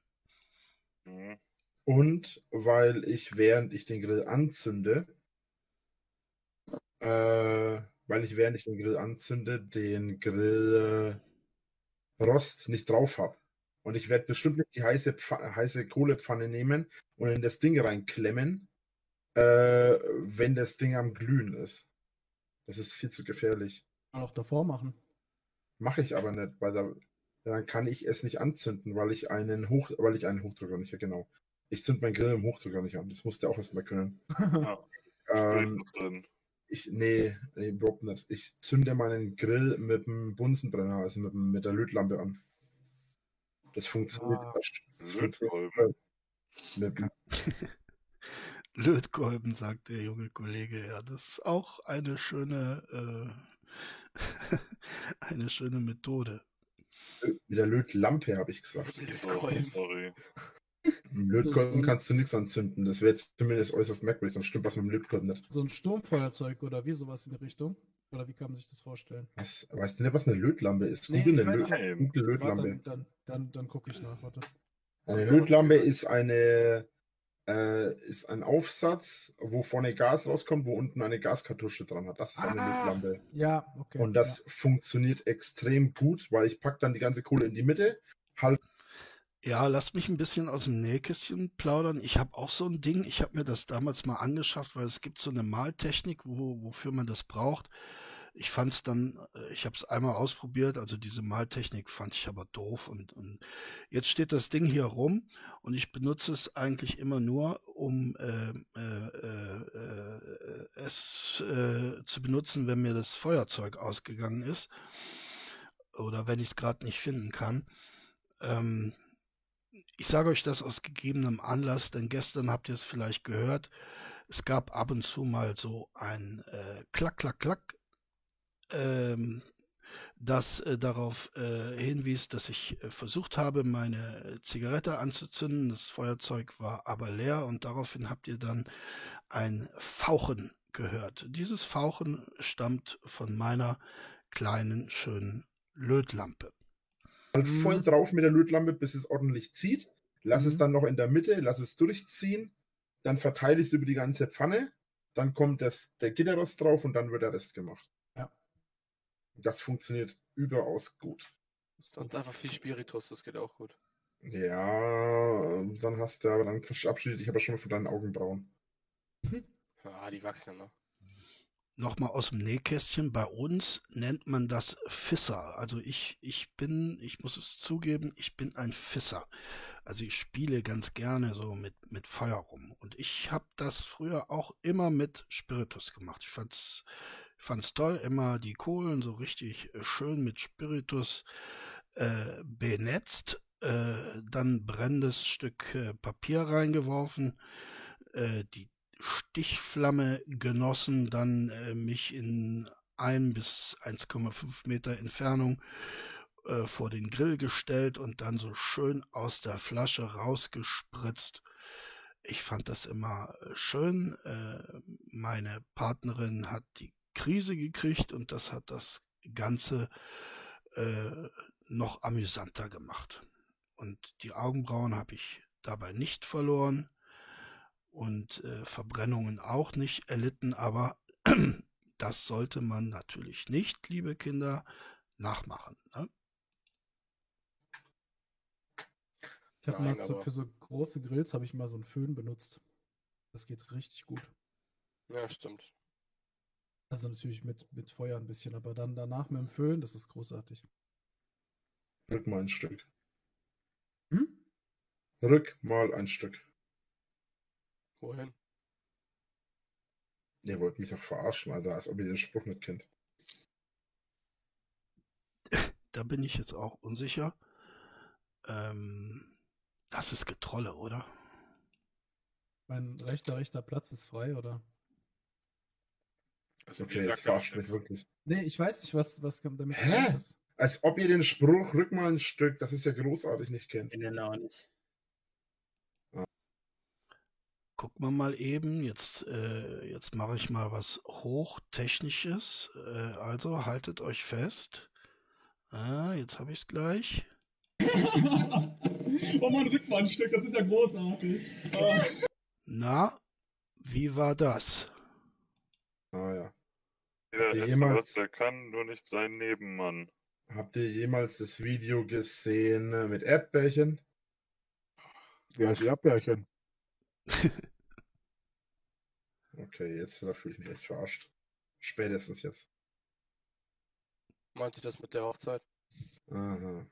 Mhm. Und weil ich, während ich den Grill anzünde, äh, weil ich, während ich den Grill anzünde, den Grill äh, Rost nicht drauf habe. Und ich werde bestimmt nicht die heiße, heiße Kohlepfanne nehmen und in das Ding reinklemmen, äh, wenn das Ding am Glühen ist. Das ist viel zu gefährlich. Auch davor machen. Mache ich aber nicht, weil da, dann kann ich es nicht anzünden, weil ich einen Hoch, weil ich einen Hochdrucker nicht, genau. Ich zünd meinen Grill im Hochdruck gar nicht an. Das musste auch erstmal können. Ja. ähm, ich, nee, nee, überhaupt nicht. Ich zünde meinen Grill mit dem Bunsenbrenner, also mit, mit der Lötlampe an. Das funktioniert. Ah, das funktioniert [laughs] mit, Lötkolben, sagt der junge Kollege. Ja, das ist auch eine schöne, äh, [laughs] eine schöne Methode. Mit der Lötlampe habe ich gesagt. Lötkolben. Sorry. Mit Lötkolben kannst du nichts anzünden. Das wäre jetzt zumindest äußerst merkwürdig. Dann stimmt was mit dem Lötkolben nicht. So ein Sturmfeuerzeug oder wie sowas in die Richtung? Oder wie kann man sich das vorstellen? Was, weißt du nicht, was eine Lötlampe ist? Nee, Google eine Löt Google Lötlampe. Warte, dann dann, dann gucke ich nach, warte. Eine Lötlampe ist eine äh, ist ein Aufsatz, wo vorne Gas rauskommt, wo unten eine Gaskartusche dran hat. Das ist eine ah, Lötlampe. Ja, okay. Und das ja. funktioniert extrem gut, weil ich packe dann die ganze Kohle in die Mitte, halt ja, lasst mich ein bisschen aus dem Nähkästchen plaudern. Ich habe auch so ein Ding. Ich habe mir das damals mal angeschafft, weil es gibt so eine Maltechnik, wo, wofür man das braucht. Ich fand es dann, äh, ich habe es einmal ausprobiert, also diese Maltechnik fand ich aber doof und, und jetzt steht das Ding hier rum und ich benutze es eigentlich immer nur, um äh, äh, äh, es äh, zu benutzen, wenn mir das Feuerzeug ausgegangen ist oder wenn ich es gerade nicht finden kann. Ähm, ich sage euch das aus gegebenem Anlass, denn gestern habt ihr es vielleicht gehört. Es gab ab und zu mal so ein äh, Klack, Klack, Klack, ähm, das äh, darauf äh, hinwies, dass ich äh, versucht habe, meine Zigarette anzuzünden. Das Feuerzeug war aber leer und daraufhin habt ihr dann ein Fauchen gehört. Dieses Fauchen stammt von meiner kleinen, schönen Lötlampe halt voll mhm. drauf mit der Lötlampe, bis es ordentlich zieht. Lass mhm. es dann noch in der Mitte, lass es durchziehen. Dann verteile ich es über die ganze Pfanne. Dann kommt das, der Gitterrost drauf und dann wird der Rest gemacht. Das funktioniert überaus gut. Sonst einfach viel Spiritus, das geht auch gut. Ja, dann hast du aber dann verabschiedet dich aber schon mal von deinen Augenbrauen. Ah, die wachsen ja noch nochmal aus dem Nähkästchen, bei uns nennt man das Fisser. Also ich, ich bin, ich muss es zugeben, ich bin ein Fisser. Also ich spiele ganz gerne so mit, mit Feuer rum. Und ich habe das früher auch immer mit Spiritus gemacht. Ich fand's, fand's toll, immer die Kohlen so richtig äh, schön mit Spiritus äh, benetzt, äh, dann brennendes Stück äh, Papier reingeworfen, äh, die Stichflamme genossen, dann äh, mich in ein bis 1,5 Meter Entfernung vor den Grill gestellt und dann so schön aus der Flasche rausgespritzt. Ich fand das immer schön. Meine Partnerin hat die Krise gekriegt und das hat das Ganze äh, noch amüsanter gemacht. Und die Augenbrauen habe ich dabei nicht verloren und äh, Verbrennungen auch nicht erlitten, aber [clears throat] das sollte man natürlich nicht, liebe Kinder, nachmachen. Ne? Ich habe mal so, für so große Grills habe ich mal so einen Föhn benutzt. Das geht richtig gut. Ja, stimmt. Also natürlich mit, mit Feuer ein bisschen, aber dann danach mit dem Föhn, das ist großartig. Rück mal ein Stück. Hm? Rück mal ein Stück. Wohin? Ihr wollt mich doch verarschen, Alter, als ob ihr den Spruch nicht kennt. Da bin ich jetzt auch unsicher. Ähm, das ist Getrolle, oder? Mein rechter, rechter Platz ist frei, oder? Also, okay, jetzt verarscht mich wirklich. Nee, ich weiß nicht, was, was damit Hä? ist. Als ob ihr den Spruch rück mal ein Stück, das ist ja großartig, nicht kennt. Genau nicht. Gucken wir mal eben. Jetzt, äh, jetzt mache ich mal was Hochtechnisches. Äh, also haltet euch fest. Ah, jetzt habe ich es gleich. [laughs] oh, mein Rückwandstück, das ist ja großartig. Ah. Na, wie war das? Ah ja. Jeder ist jemals... was er kann, nur nicht sein Nebenmann. Habt ihr jemals das Video gesehen äh, mit Erdbärchen? Wer ist Erdbärchen? [laughs] Okay, jetzt fühle ich mich echt verarscht. Spätestens jetzt. Meint ihr das mit der Hochzeit? Aha.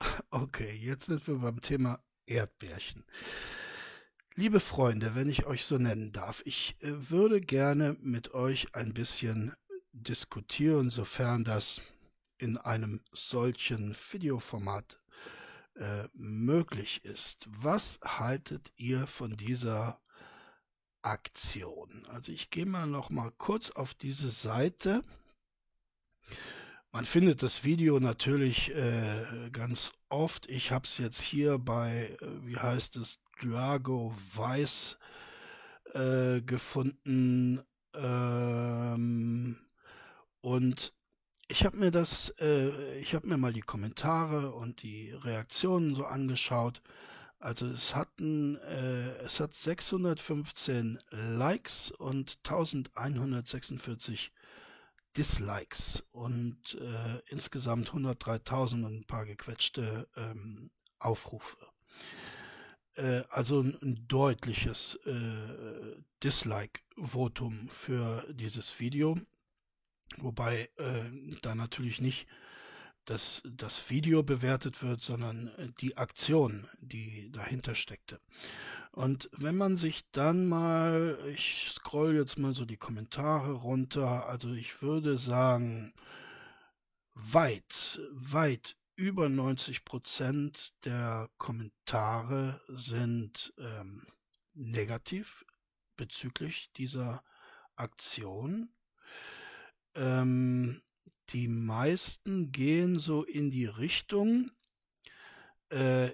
[laughs] Okay, jetzt sind wir beim Thema Erdbärchen. Liebe Freunde, wenn ich euch so nennen darf, ich äh, würde gerne mit euch ein bisschen diskutieren, sofern das in einem solchen Videoformat äh, möglich ist. Was haltet ihr von dieser Aktion? Also ich gehe mal noch mal kurz auf diese Seite. Man findet das Video natürlich äh, ganz oft. Ich habe es jetzt hier bei, äh, wie heißt es, Drago Weiß äh, gefunden. Ähm, und ich habe mir das, äh, ich habe mir mal die Kommentare und die Reaktionen so angeschaut. Also es hatten, äh, es hat 615 Likes und 1146 Dislikes und äh, insgesamt 103.000 und ein paar gequetschte ähm, Aufrufe. Äh, also ein, ein deutliches äh, Dislike-Votum für dieses Video. Wobei äh, da natürlich nicht das, das Video bewertet wird, sondern äh, die Aktion, die dahinter steckte. Und wenn man sich dann mal, ich scroll jetzt mal so die Kommentare runter, also ich würde sagen, weit, weit über 90 Prozent der Kommentare sind ähm, negativ bezüglich dieser Aktion. Ähm, die meisten gehen so in die Richtung, äh,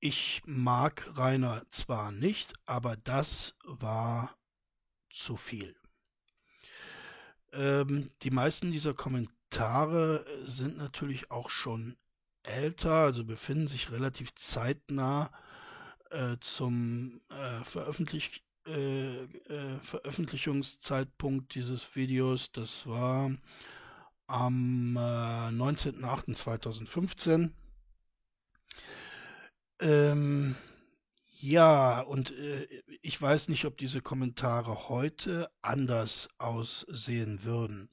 ich mag Rainer zwar nicht, aber das war zu viel. Ähm, die meisten dieser Kommentare sind natürlich auch schon älter, also befinden sich relativ zeitnah äh, zum äh, Veröffentlich äh, äh, Veröffentlichungszeitpunkt dieses Videos. Das war am 19.08.2015. Äh, ähm, ja, und äh, ich weiß nicht, ob diese Kommentare heute anders aussehen würden.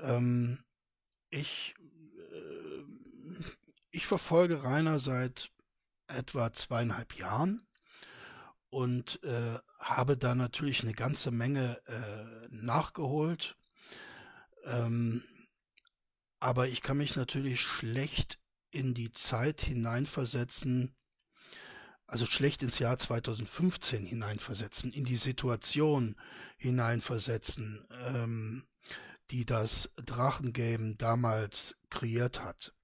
Ähm, ich, äh, ich verfolge Rainer seit etwa zweieinhalb Jahren und äh, habe da natürlich eine ganze Menge äh, nachgeholt. Ähm, aber ich kann mich natürlich schlecht in die Zeit hineinversetzen, also schlecht ins Jahr 2015 hineinversetzen, in die Situation hineinversetzen, ähm, die das Drachengame damals kreiert hat.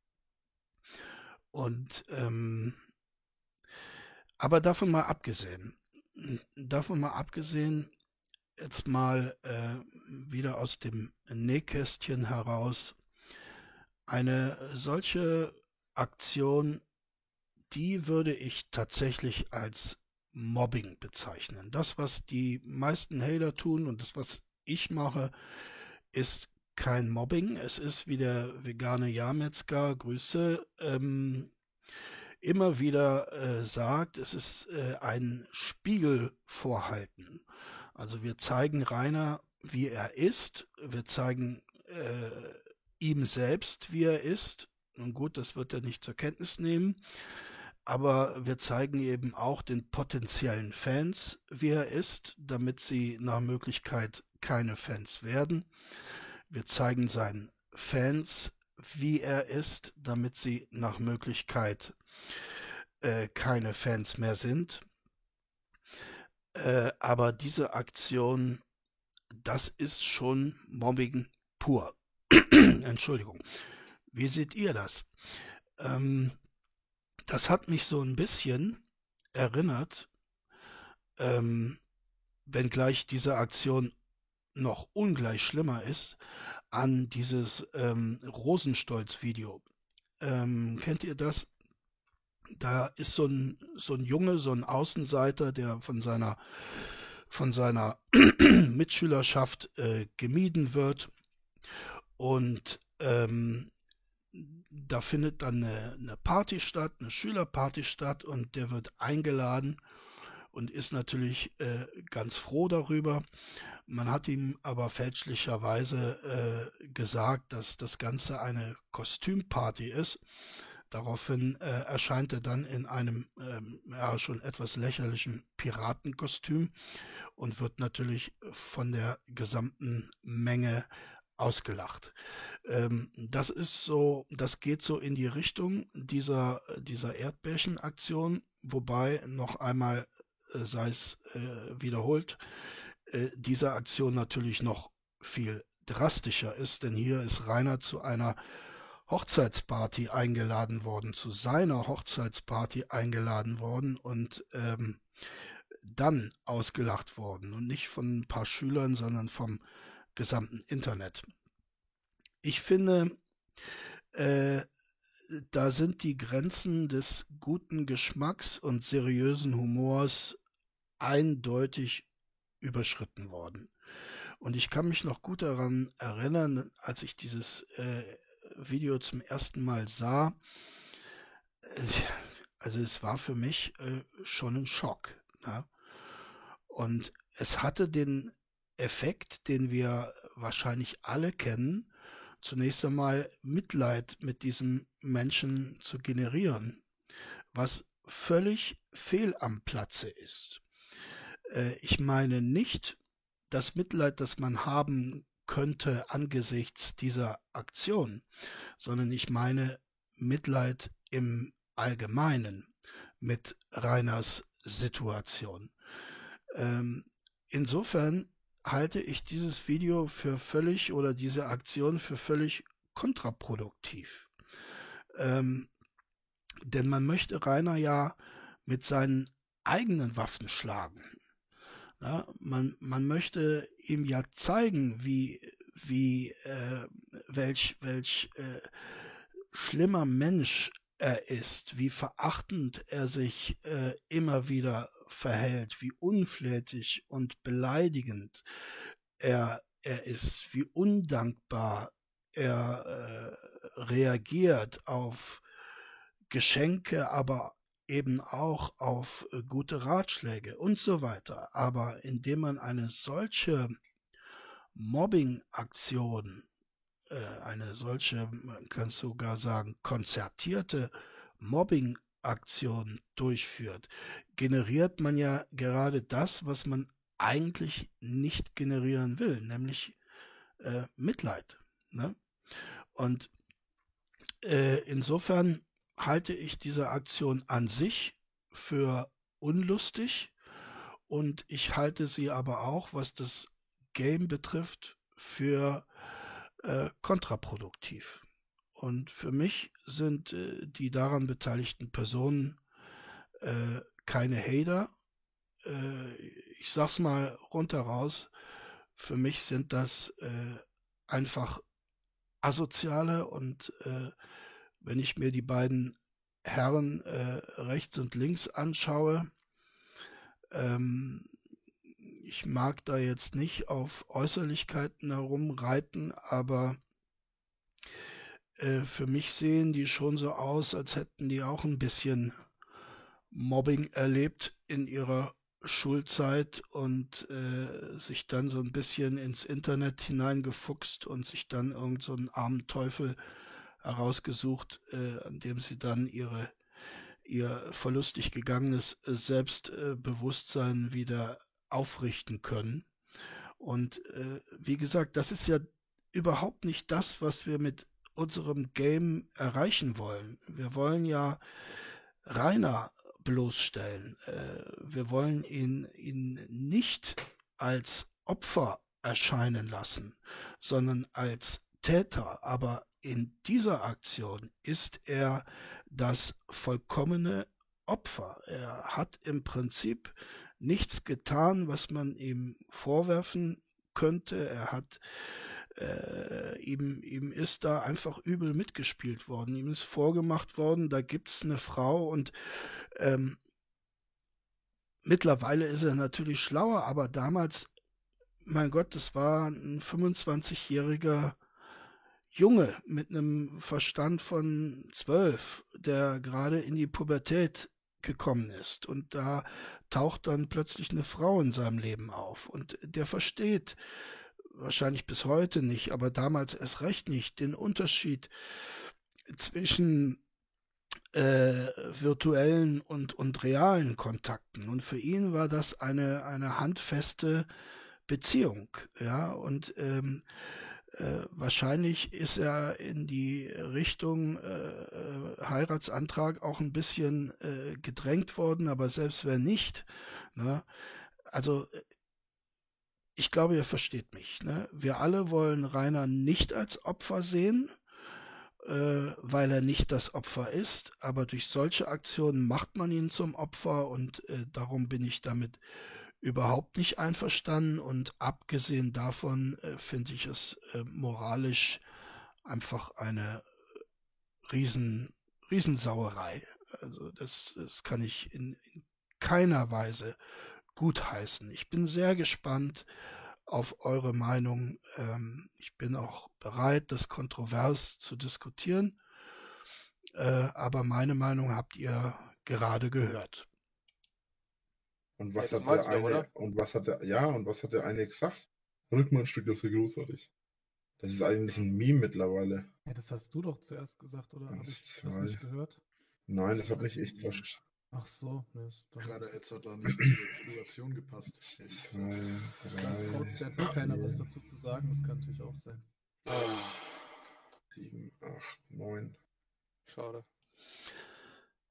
Und ähm, aber davon mal abgesehen, davon mal abgesehen, jetzt mal äh, wieder aus dem Nähkästchen heraus, eine solche Aktion, die würde ich tatsächlich als Mobbing bezeichnen. Das, was die meisten Hater tun und das, was ich mache, ist kein Mobbing. Es ist, wie der vegane Jahrmetzger, Grüße, ähm, immer wieder äh, sagt, es ist äh, ein Spiegelvorhalten. Also wir zeigen Rainer, wie er ist, wir zeigen äh, ihm selbst, wie er ist. Nun gut, das wird er nicht zur Kenntnis nehmen, aber wir zeigen eben auch den potenziellen Fans, wie er ist, damit sie nach Möglichkeit keine Fans werden. Wir zeigen seinen Fans, wie er ist, damit sie nach Möglichkeit äh, keine Fans mehr sind. Äh, aber diese Aktion, das ist schon Mobbing pur. [clears throat] Entschuldigung. Wie seht ihr das? Ähm, das hat mich so ein bisschen erinnert, ähm, wenngleich diese Aktion noch ungleich schlimmer ist, an dieses ähm, Rosenstolz-Video. Ähm, kennt ihr das? Da ist so ein, so ein Junge, so ein Außenseiter, der von seiner, von seiner [clears throat] Mitschülerschaft äh, gemieden wird. Und ähm, da findet dann eine, eine Party statt, eine Schülerparty statt und der wird eingeladen und ist natürlich äh, ganz froh darüber. Man hat ihm aber fälschlicherweise äh, gesagt, dass das Ganze eine Kostümparty ist. Daraufhin äh, erscheint er dann in einem ähm, ja, schon etwas lächerlichen Piratenkostüm und wird natürlich von der gesamten Menge ausgelacht. Ähm, das ist so, das geht so in die Richtung dieser, dieser Erdbärchenaktion, wobei noch einmal äh, sei es äh, wiederholt, äh, diese Aktion natürlich noch viel drastischer ist, denn hier ist Rainer zu einer Hochzeitsparty eingeladen worden, zu seiner Hochzeitsparty eingeladen worden und ähm, dann ausgelacht worden und nicht von ein paar Schülern, sondern vom gesamten Internet. Ich finde, äh, da sind die Grenzen des guten Geschmacks und seriösen Humors eindeutig überschritten worden. Und ich kann mich noch gut daran erinnern, als ich dieses äh, Video zum ersten Mal sah. Äh, also es war für mich äh, schon ein Schock. Ne? Und es hatte den Effekt, den wir wahrscheinlich alle kennen, zunächst einmal Mitleid mit diesem Menschen zu generieren, was völlig fehl am Platze ist. Äh, ich meine nicht das Mitleid, das man haben könnte angesichts dieser Aktion, sondern ich meine Mitleid im Allgemeinen mit Reiners Situation. Ähm, insofern halte ich dieses Video für völlig oder diese Aktion für völlig kontraproduktiv. Ähm, denn man möchte Rainer ja mit seinen eigenen Waffen schlagen. Ja, man, man möchte ihm ja zeigen, wie, wie, äh, welch, welch äh, schlimmer Mensch er ist, wie verachtend er sich äh, immer wieder verhält, wie unflätig und beleidigend er, er ist, wie undankbar er äh, reagiert auf Geschenke, aber eben auch auf äh, gute Ratschläge und so weiter. Aber indem man eine solche Mobbing-Aktion, äh, eine solche, man kann sogar sagen, konzertierte Mobbing-Aktion durchführt, generiert man ja gerade das, was man eigentlich nicht generieren will, nämlich äh, Mitleid. Ne? Und insofern halte ich diese Aktion an sich für unlustig und ich halte sie aber auch, was das Game betrifft, für äh, kontraproduktiv. Und für mich sind äh, die daran beteiligten Personen äh, keine Hater. Äh, ich sag's mal runter. Für mich sind das äh, einfach asoziale und äh, wenn ich mir die beiden Herren äh, rechts und links anschaue, ähm, ich mag da jetzt nicht auf Äußerlichkeiten herumreiten, aber äh, für mich sehen die schon so aus, als hätten die auch ein bisschen Mobbing erlebt in ihrer Schulzeit und äh, sich dann so ein bisschen ins Internet hineingefuchst und sich dann irgend so einen armen Teufel herausgesucht, äh, an dem sie dann ihre ihr verlustig gegangenes äh, Selbstbewusstsein wieder aufrichten können. Und äh, wie gesagt, das ist ja überhaupt nicht das, was wir mit unserem Game erreichen wollen. Wir wollen ja Rainer bloßstellen. Äh, wir wollen ihn, ihn nicht als Opfer erscheinen lassen, sondern als Täter. Aber in dieser Aktion ist er das vollkommene Opfer. Er hat im Prinzip nichts getan, was man ihm vorwerfen könnte. Er hat äh, ihm, ihm ist da einfach übel mitgespielt worden. Ihm ist vorgemacht worden, da gibt's eine Frau und ähm, mittlerweile ist er natürlich schlauer, aber damals, mein Gott, das war ein 25-jähriger Junge mit einem Verstand von zwölf, der gerade in die Pubertät gekommen ist und da taucht dann plötzlich eine Frau in seinem Leben auf und der versteht wahrscheinlich bis heute nicht, aber damals erst recht nicht den Unterschied zwischen äh, virtuellen und, und realen Kontakten. Und für ihn war das eine, eine handfeste Beziehung. Ja, und ähm, äh, wahrscheinlich ist er in die Richtung äh, äh, Heiratsantrag auch ein bisschen äh, gedrängt worden, aber selbst wenn nicht, ne, also ich glaube, ihr versteht mich. Ne? Wir alle wollen Rainer nicht als Opfer sehen, äh, weil er nicht das Opfer ist, aber durch solche Aktionen macht man ihn zum Opfer und äh, darum bin ich damit überhaupt nicht einverstanden und abgesehen davon äh, finde ich es äh, moralisch einfach eine riesen Riesensauerei. Also das, das kann ich in, in keiner Weise gutheißen. Ich bin sehr gespannt auf eure Meinung. Ähm, ich bin auch bereit, das kontrovers zu diskutieren. Äh, aber meine Meinung habt ihr gerade gehört. Und was hat der eine, oder? und was hat der, ja, und was hat der eine gesagt? Rückmannstück, das ist ja großartig. Das ist eigentlich ein Meme mittlerweile. Ja, das hast du doch zuerst gesagt, oder? Habe ich das nicht gehört? Nein, das hat nicht ich zuerst. Ach so, ne, Gerade jetzt hat da nicht in die Situation gepasst. Zwei, drei, traut sich einfach keiner was dazu zu sagen, das kann natürlich auch sein. Sieben, acht, neun. Schade.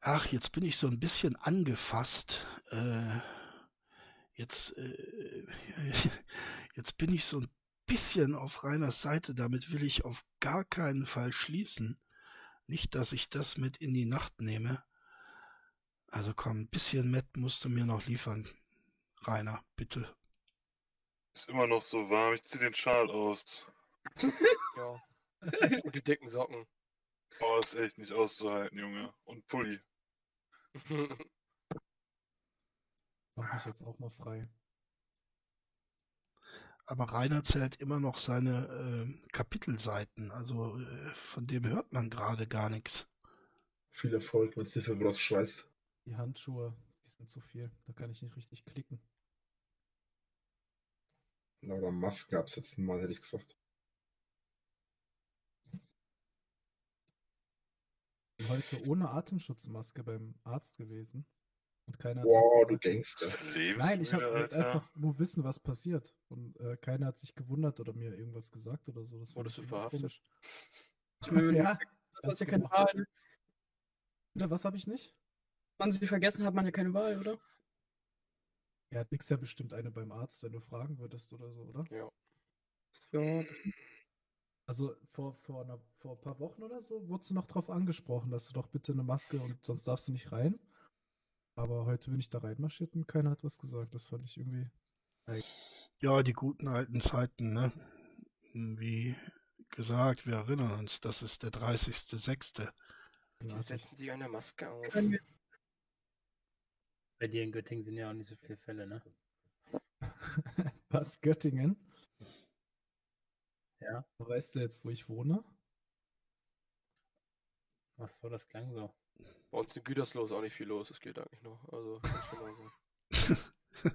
Ach, jetzt bin ich so ein bisschen angefasst. Äh, jetzt, äh, [laughs] jetzt bin ich so ein bisschen auf Reiners Seite. Damit will ich auf gar keinen Fall schließen. Nicht, dass ich das mit in die Nacht nehme. Also komm, ein bisschen Met musst du mir noch liefern. Rainer, bitte. Ist immer noch so warm, ich zieh den Schal aus. [laughs] ja. Und die dicken Socken. Oh, ist echt nicht auszuhalten, Junge. Und Pulli. [laughs] Mach mich jetzt auch mal frei. Aber Rainer zählt immer noch seine äh, Kapitelseiten, also äh, von dem hört man gerade gar nichts. Viel Erfolg, wenn es dir für was schweißt. Die Handschuhe, die sind zu viel. Da kann ich nicht richtig klicken. Oder Musk gab es jetzt mal, hätte ich gesagt. bin heute ohne Atemschutzmaske beim Arzt gewesen. Und keiner wow, du Gangster. Nein, ich habe halt einfach nur wissen, was passiert. Und äh, keiner hat sich gewundert oder mir irgendwas gesagt oder so. Das Wurdest du verhaftet? Schön. [laughs] ja, das ist ja keine Wahl. Oder was habe ich nicht? man sie vergessen, hat man ja keine Wahl, oder? Ja, nix ja bestimmt eine beim Arzt, wenn du fragen würdest oder so, oder? Ja. Ja. Also vor, vor, einer, vor ein paar Wochen oder so wurdest du noch drauf angesprochen, dass du doch bitte eine Maske und sonst darfst du nicht rein. Aber heute bin ich da reinmarschiert und keiner hat was gesagt. Das fand ich irgendwie. Ja, die guten alten Zeiten, ne? Wie gesagt, wir erinnern uns, das ist der 30.06. Die setzen sich eine Maske auf. Bei dir in Göttingen sind ja auch nicht so viele Fälle, ne? [laughs] Was, Göttingen? Ja. Weißt du jetzt, wo ich wohne? Ach so, das klang so. Bei uns in Gütersloh ist auch nicht viel los, es geht eigentlich noch. Also, so. [laughs]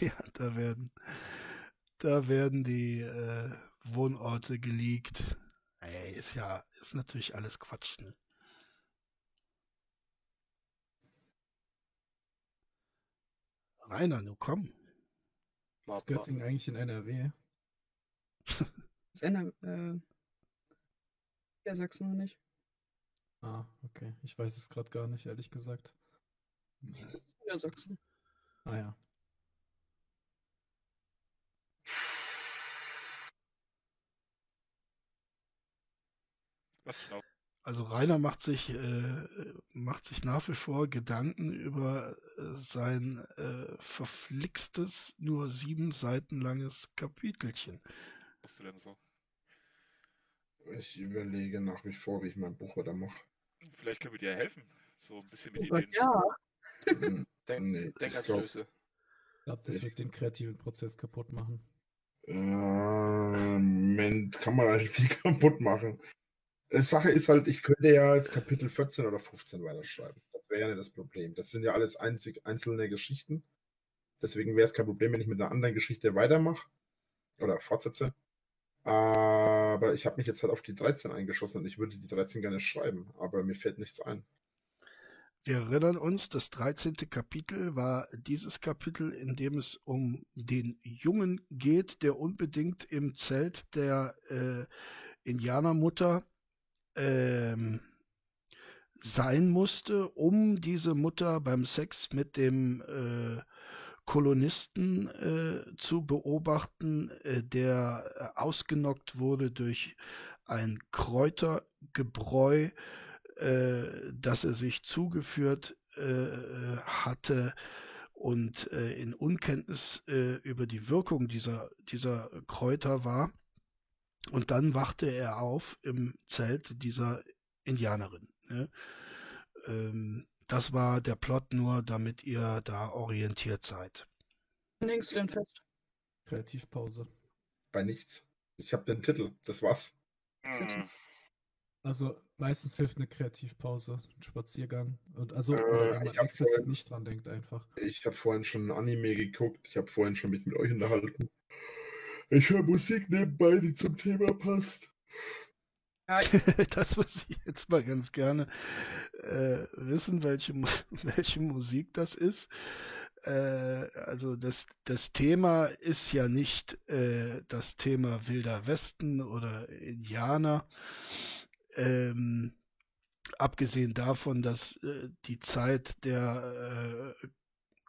ja, da werden, da werden die äh, Wohnorte geleakt. Ey, ist ja, ist natürlich alles Quatsch, ne? Rainer, nu komm. Ist Göttingen eigentlich in NRW? [laughs] ist NRW, äh, ja, sagst du noch nicht. Ah, okay. Ich weiß es gerade gar nicht, ehrlich gesagt. Ja, sagst du. Ah ja. Was glaubst also Rainer macht sich, äh, macht sich nach wie vor Gedanken über äh, sein äh, verflixtes, nur sieben Seiten langes Kapitelchen. Was du denn so? Ich überlege nach wie vor, wie ich mein Buch weiter mache. Vielleicht können wir dir helfen. So ein bisschen mit oh Ideen. Ja. Hm, [laughs] Denk, nee, Denkanstöße. Ich glaube, das wird den kreativen Prozess kaputt machen. Ähm, kann man eigentlich viel [laughs] kaputt machen. Die Sache ist halt, ich könnte ja jetzt Kapitel 14 oder 15 weiterschreiben. Das wäre ja nicht das Problem. Das sind ja alles einzig, einzelne Geschichten. Deswegen wäre es kein Problem, wenn ich mit einer anderen Geschichte weitermache oder fortsetze. Aber ich habe mich jetzt halt auf die 13 eingeschossen und ich würde die 13 gerne schreiben, aber mir fällt nichts ein. Wir erinnern uns, das 13. Kapitel war dieses Kapitel, in dem es um den Jungen geht, der unbedingt im Zelt der äh, Indianermutter ähm, sein musste, um diese Mutter beim Sex mit dem äh, Kolonisten äh, zu beobachten, äh, der ausgenockt wurde durch ein Kräutergebräu, äh, das er sich zugeführt äh, hatte und äh, in Unkenntnis äh, über die Wirkung dieser, dieser Kräuter war. Und dann wachte er auf im Zelt dieser Indianerin. Ne? Ähm, das war der Plot nur, damit ihr da orientiert seid. Wann hängst du denn fest? Kreativpause. Bei nichts. Ich habe den Titel, das war's. Also meistens hilft eine Kreativpause, ein Spaziergang. Und also, Äh, oder wenn man explizit vorhin- nicht dran denkt, einfach. Ich habe vorhin schon ein Anime geguckt, ich habe vorhin schon mich mit euch unterhalten. Ich höre Musik nebenbei, die zum Thema passt. [laughs] das muss ich jetzt mal ganz gerne äh, wissen, welche, [laughs] welche Musik das ist. Äh, also das, das Thema ist ja nicht äh, das Thema Wilder Westen oder Indianer. Ähm, abgesehen davon, dass äh, die Zeit der äh,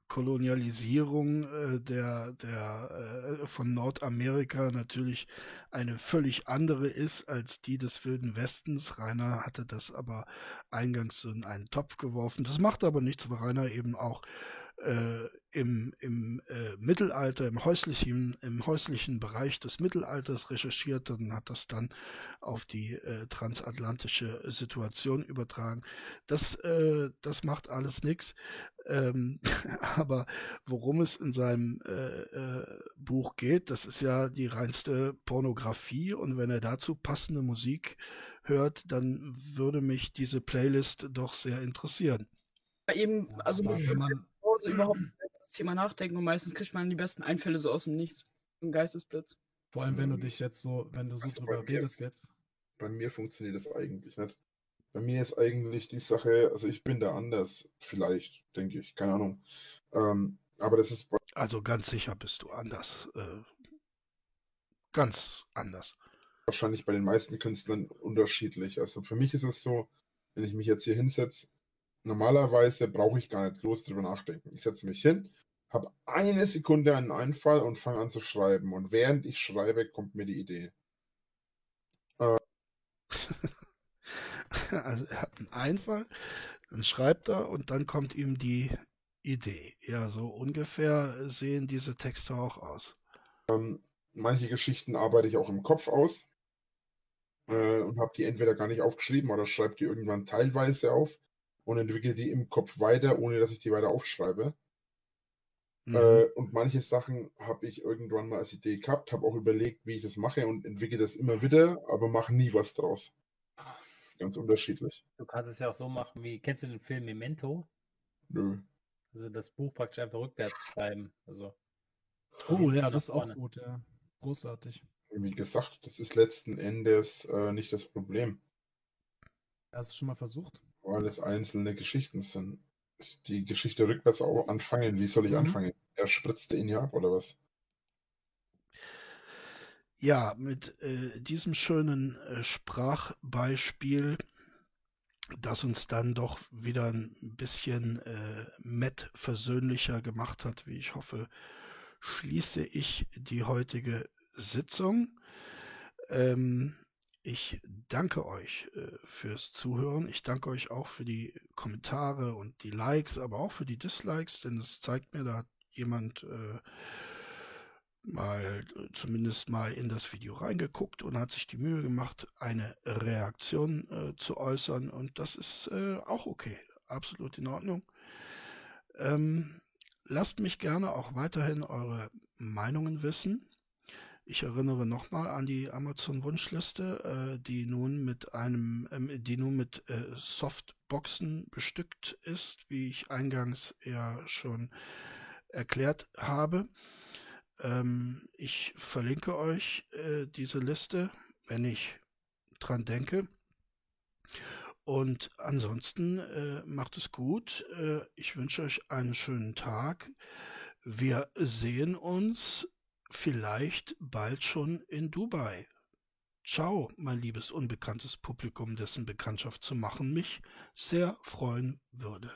Kolonialisierung äh, der, der, äh, von Nordamerika natürlich eine völlig andere ist als die des Wilden Westens. Rainer hatte das aber eingangs in einen Topf geworfen. Das macht aber nichts, weil Rainer eben auch äh, im, im äh, Mittelalter, im häuslichen, im häuslichen Bereich des Mittelalters recherchiert und hat das dann auf die äh, transatlantische Situation übertragen. Das, äh, das macht alles nichts. Ähm, [laughs] aber worum es in seinem äh, äh, Buch geht, das ist ja die reinste Pornografie und wenn er dazu passende Musik hört, dann würde mich diese Playlist doch sehr interessieren. Ja, eben, also mit wenn man- Pause überhaupt nicht über das Thema nachdenken und meistens kriegt man die besten Einfälle so aus dem Nichts. Ein Geistesblitz. Vor allem, wenn du dich jetzt so, wenn du so Also bei drüber mir- redest jetzt. Bei mir funktioniert das eigentlich nicht. Bei mir ist eigentlich die Sache, also ich bin da anders, vielleicht, denke ich, keine Ahnung. Ähm, aber das ist bei Also ganz sicher bist du anders. Äh, ganz anders. wahrscheinlich bei den meisten Künstlern unterschiedlich. Also für mich ist es so, wenn ich mich jetzt hier hinsetze, normalerweise brauche ich gar nicht groß drüber nachdenken. Ich setze mich hin, habe eine Sekunde einen Einfall und fange an zu schreiben. Und während ich schreibe, kommt mir die Idee. [laughs] Also er hat einen Einfall, dann schreibt er und dann kommt ihm die Idee. Ja, so ungefähr sehen diese Texte auch aus. Ähm, manche Geschichten arbeite ich auch im Kopf aus äh, und habe die entweder gar nicht aufgeschrieben oder schreibe die irgendwann teilweise auf und entwickle die im Kopf weiter, ohne dass ich die weiter aufschreibe. Mhm. Äh, und manche Sachen habe ich irgendwann mal als Idee gehabt, habe auch überlegt, wie ich das mache und entwickle das immer wieder, aber mache nie was draus. Ganz unterschiedlich. Du kannst es ja auch so machen wie, kennst du den Film Memento? Nö. Also das Buch praktisch einfach rückwärts schreiben. Also Oh ja, das ist auch vorne. gut, ja. Großartig. Wie gesagt, das ist letzten Endes äh, nicht das Problem, Hast du schon mal versucht? Weil es einzelne Geschichten sind. Die Geschichte rückwärts auch anfangen. Wie soll ich Mhm. anfangen? Er spritzte ihn ja ab, oder was? Ja, mit äh, diesem schönen äh, Sprachbeispiel, das uns dann doch wieder ein bisschen äh, Matt versöhnlicher gemacht hat, wie ich hoffe, schließe ich die heutige Sitzung. Ähm, ich danke euch äh, fürs Zuhören. Ich danke euch auch für die Kommentare und die Likes, aber auch für die Dislikes, denn es zeigt mir, da hat jemand äh, mal äh, zumindest mal in das Video reingeguckt und hat sich die Mühe gemacht, eine Reaktion äh, zu äußern und das ist äh, auch okay, absolut in Ordnung. Ähm, lasst mich gerne auch weiterhin eure Meinungen wissen. Ich erinnere nochmal an die Amazon-Wunschliste, äh, die nun mit einem, ähm, die nun mit äh, Softboxen bestückt ist, wie ich eingangs ja schon erklärt habe. Ähm, ich verlinke euch äh, diese Liste, wenn ich dran denke. Und ansonsten äh, macht es gut. Äh, ich wünsche euch einen schönen Tag. Wir sehen uns vielleicht bald schon in Dubai. Ciao, mein liebes unbekanntes Publikum, dessen Bekanntschaft zu machen mich sehr freuen würde.